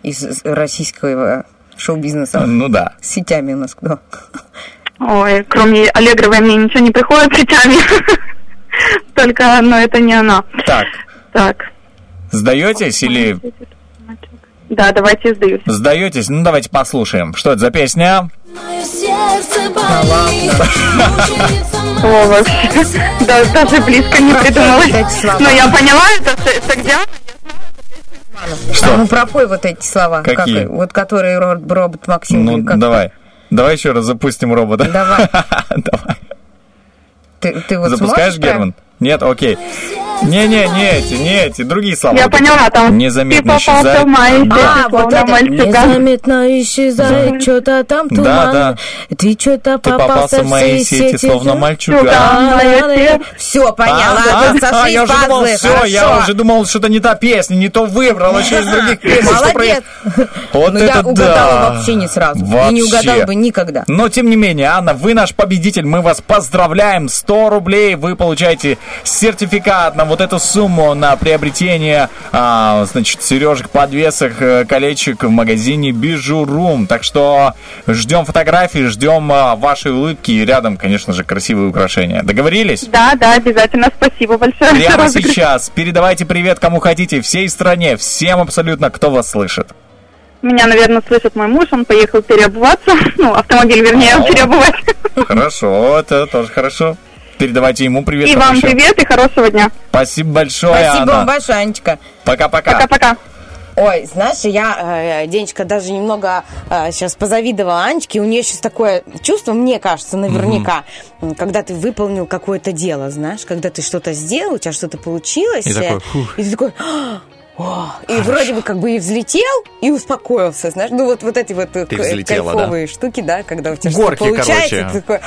Из из российского шоу-бизнеса. Ну да. С сетями у нас кто? Ой, кроме Аллегровой мне ничего не приходит сетями. <laughs> Только, но это не она. Так, Так, сдаетесь или да, давайте сдаюсь. сдаетесь? Ну, давайте послушаем. Что это за песня? <laughs> О, вообще. Да, даже близко не придумалось. Но я поняла, это, это где? Что? Ну, пропой вот эти слова. Какие? Как- вот которые робот, Максим. Ну, давай. Давай еще раз запустим робота. Давай. <laughs> Давай. Ты, ты вот Запускаешь, Герман? Нет, окей. Не-не, не эти, не эти, другие слова. Я поняла, там Незаметно ты попался исчезает. в мои сети, А, вот это незаметно исчезает, что-то там Да, туман. да. Ты что-то Ты попался, попался в мои сети, словно мальчуган. Все, поняла, сошлись я уже думал, пазлы, все, я уже думал, что-то не та песня, не то выбрал, еще из других песен. что Молодец. про- Вот Ну, это я угадала да. вообще не сразу. И Вообще. не угадала бы никогда. Но, тем не менее, Анна, вы наш победитель, мы вас поздравляем. 100 рублей вы получаете сертификат на вот эту сумму на приобретение, а, значит, сережек, подвесок, э, колечек в магазине Бижурум. Так что ждем фотографии, ждем а, вашей улыбки и рядом, конечно же, красивые украшения. Договорились? Да, да, обязательно. Спасибо большое. <laughs> Прямо сейчас передавайте привет кому хотите, всей стране, всем абсолютно, кто вас слышит. Меня, наверное, слышит мой муж, он поехал переобуваться. <laughs> Ну, автомобиль, вернее, переобувать. Хорошо, это тоже хорошо. Передавайте ему привет. И вам еще. привет и хорошего дня. Спасибо большое, Спасибо Анна. вам большое, Анечка. Пока-пока. Пока-пока. Ой, знаешь, я, э, Денечка, даже немного сейчас позавидовала Анечке. У нее сейчас такое чувство, мне кажется, наверняка, м, когда ты выполнил какое-то дело, знаешь, когда ты что-то сделал, у тебя что-то получилось. И такой, э, фух. и ты такой... «А, о», и вроде бы как бы и взлетел, и успокоился, знаешь, ну вот, вот эти вот э, Ты к- взлетела, кайфовые штуки, да, когда у тебя Горки, что-то получается, короче. ты такой,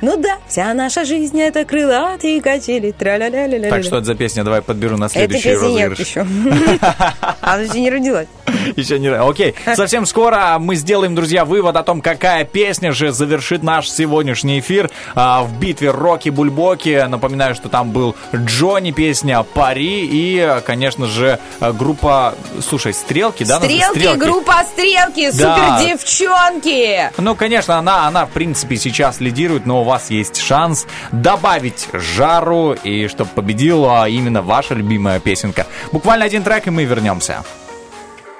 ну да, вся наша жизнь это крылатые качели, тра-ля-ля-ля-ля-ля. Так, что это за песня? Давай подберу на следующий нет розыгрыш. еще. <laughs> Она еще не родилась. <laughs> Еще не... Окей, совсем скоро мы сделаем, друзья, вывод о том, какая песня же завершит наш сегодняшний эфир а, в битве Рокки Бульбоки. Напоминаю, что там был Джонни, песня «Пари» и, конечно же, группа, слушай, «Стрелки», да? Стрелки, группа Стрелки, Да. супер девчонки. Ну, конечно, она, она, в принципе, сейчас лидирует, но у вас есть шанс добавить жару и чтобы победила именно ваша любимая песенка. Буквально один трек, и мы вернемся.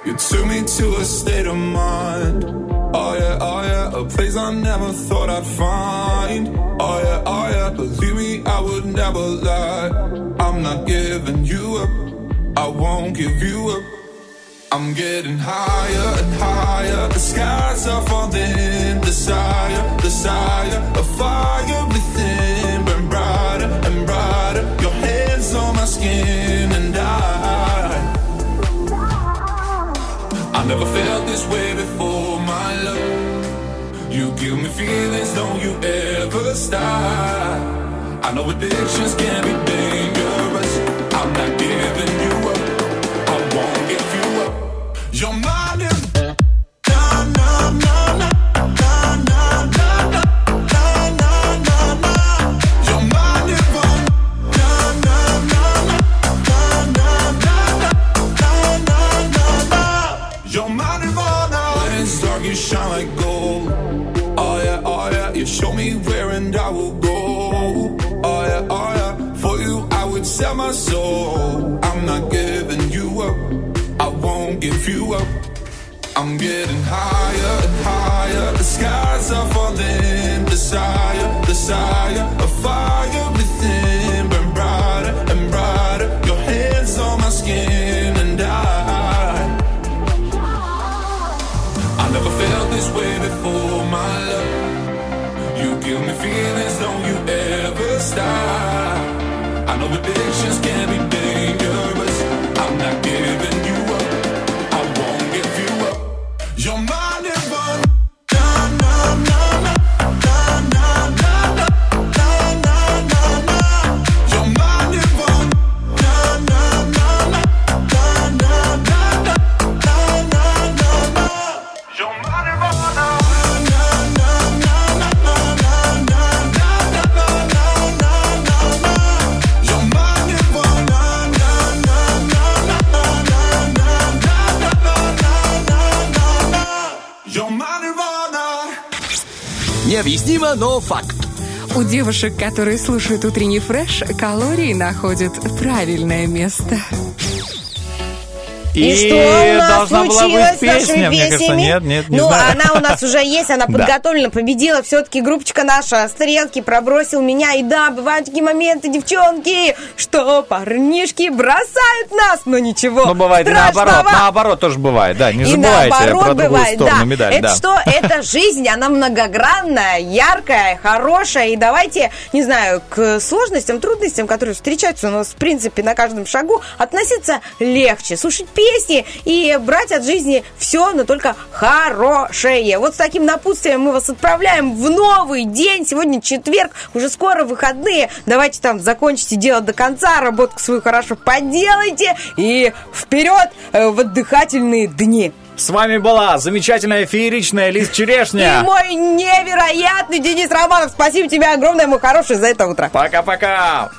You took me to a state of mind. Oh yeah, oh yeah, a place I never thought I'd find. Oh yeah, oh yeah, believe me, I would never lie. I'm not giving won't give you up. I'm getting higher and higher. The skies are falling. Desire, desire, a fire within. Burn brighter and brighter. Your hands on my skin and I. I never felt this way before, my love. You give me feelings, don't you ever stop. I know addictions can be dangerous. девушек, которые слушают утренний фреш, калории находят правильное место. И, и что у нас случилось с нашими песнями? Нет, нет, не Ну, знаю. она у нас уже есть, она <laughs> подготовлена, победила. Все-таки группочка наша стрелки пробросил меня. И да, бывают такие моменты, девчонки, что парнишки бросают нас, но ничего. Ну, бывает наоборот, наоборот тоже бывает, да. Не забывайте наоборот про бывает, сторону медали. Это что? Это жизнь, она многогранная, яркая, хорошая. И давайте, не знаю, к сложностям, трудностям, которые встречаются у нас, в принципе, на каждом шагу, относиться легче, слушать песню песни и брать от жизни все, но только хорошее. Вот с таким напутствием мы вас отправляем в новый день. Сегодня четверг, уже скоро выходные. Давайте там закончите дело до конца, работку свою хорошо поделайте и вперед э, в отдыхательные дни. С вами была замечательная фееричная Лиз Черешня. И мой невероятный Денис Романов. Спасибо тебе огромное, мой хороший, за это утро. Пока-пока.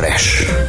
Нужна.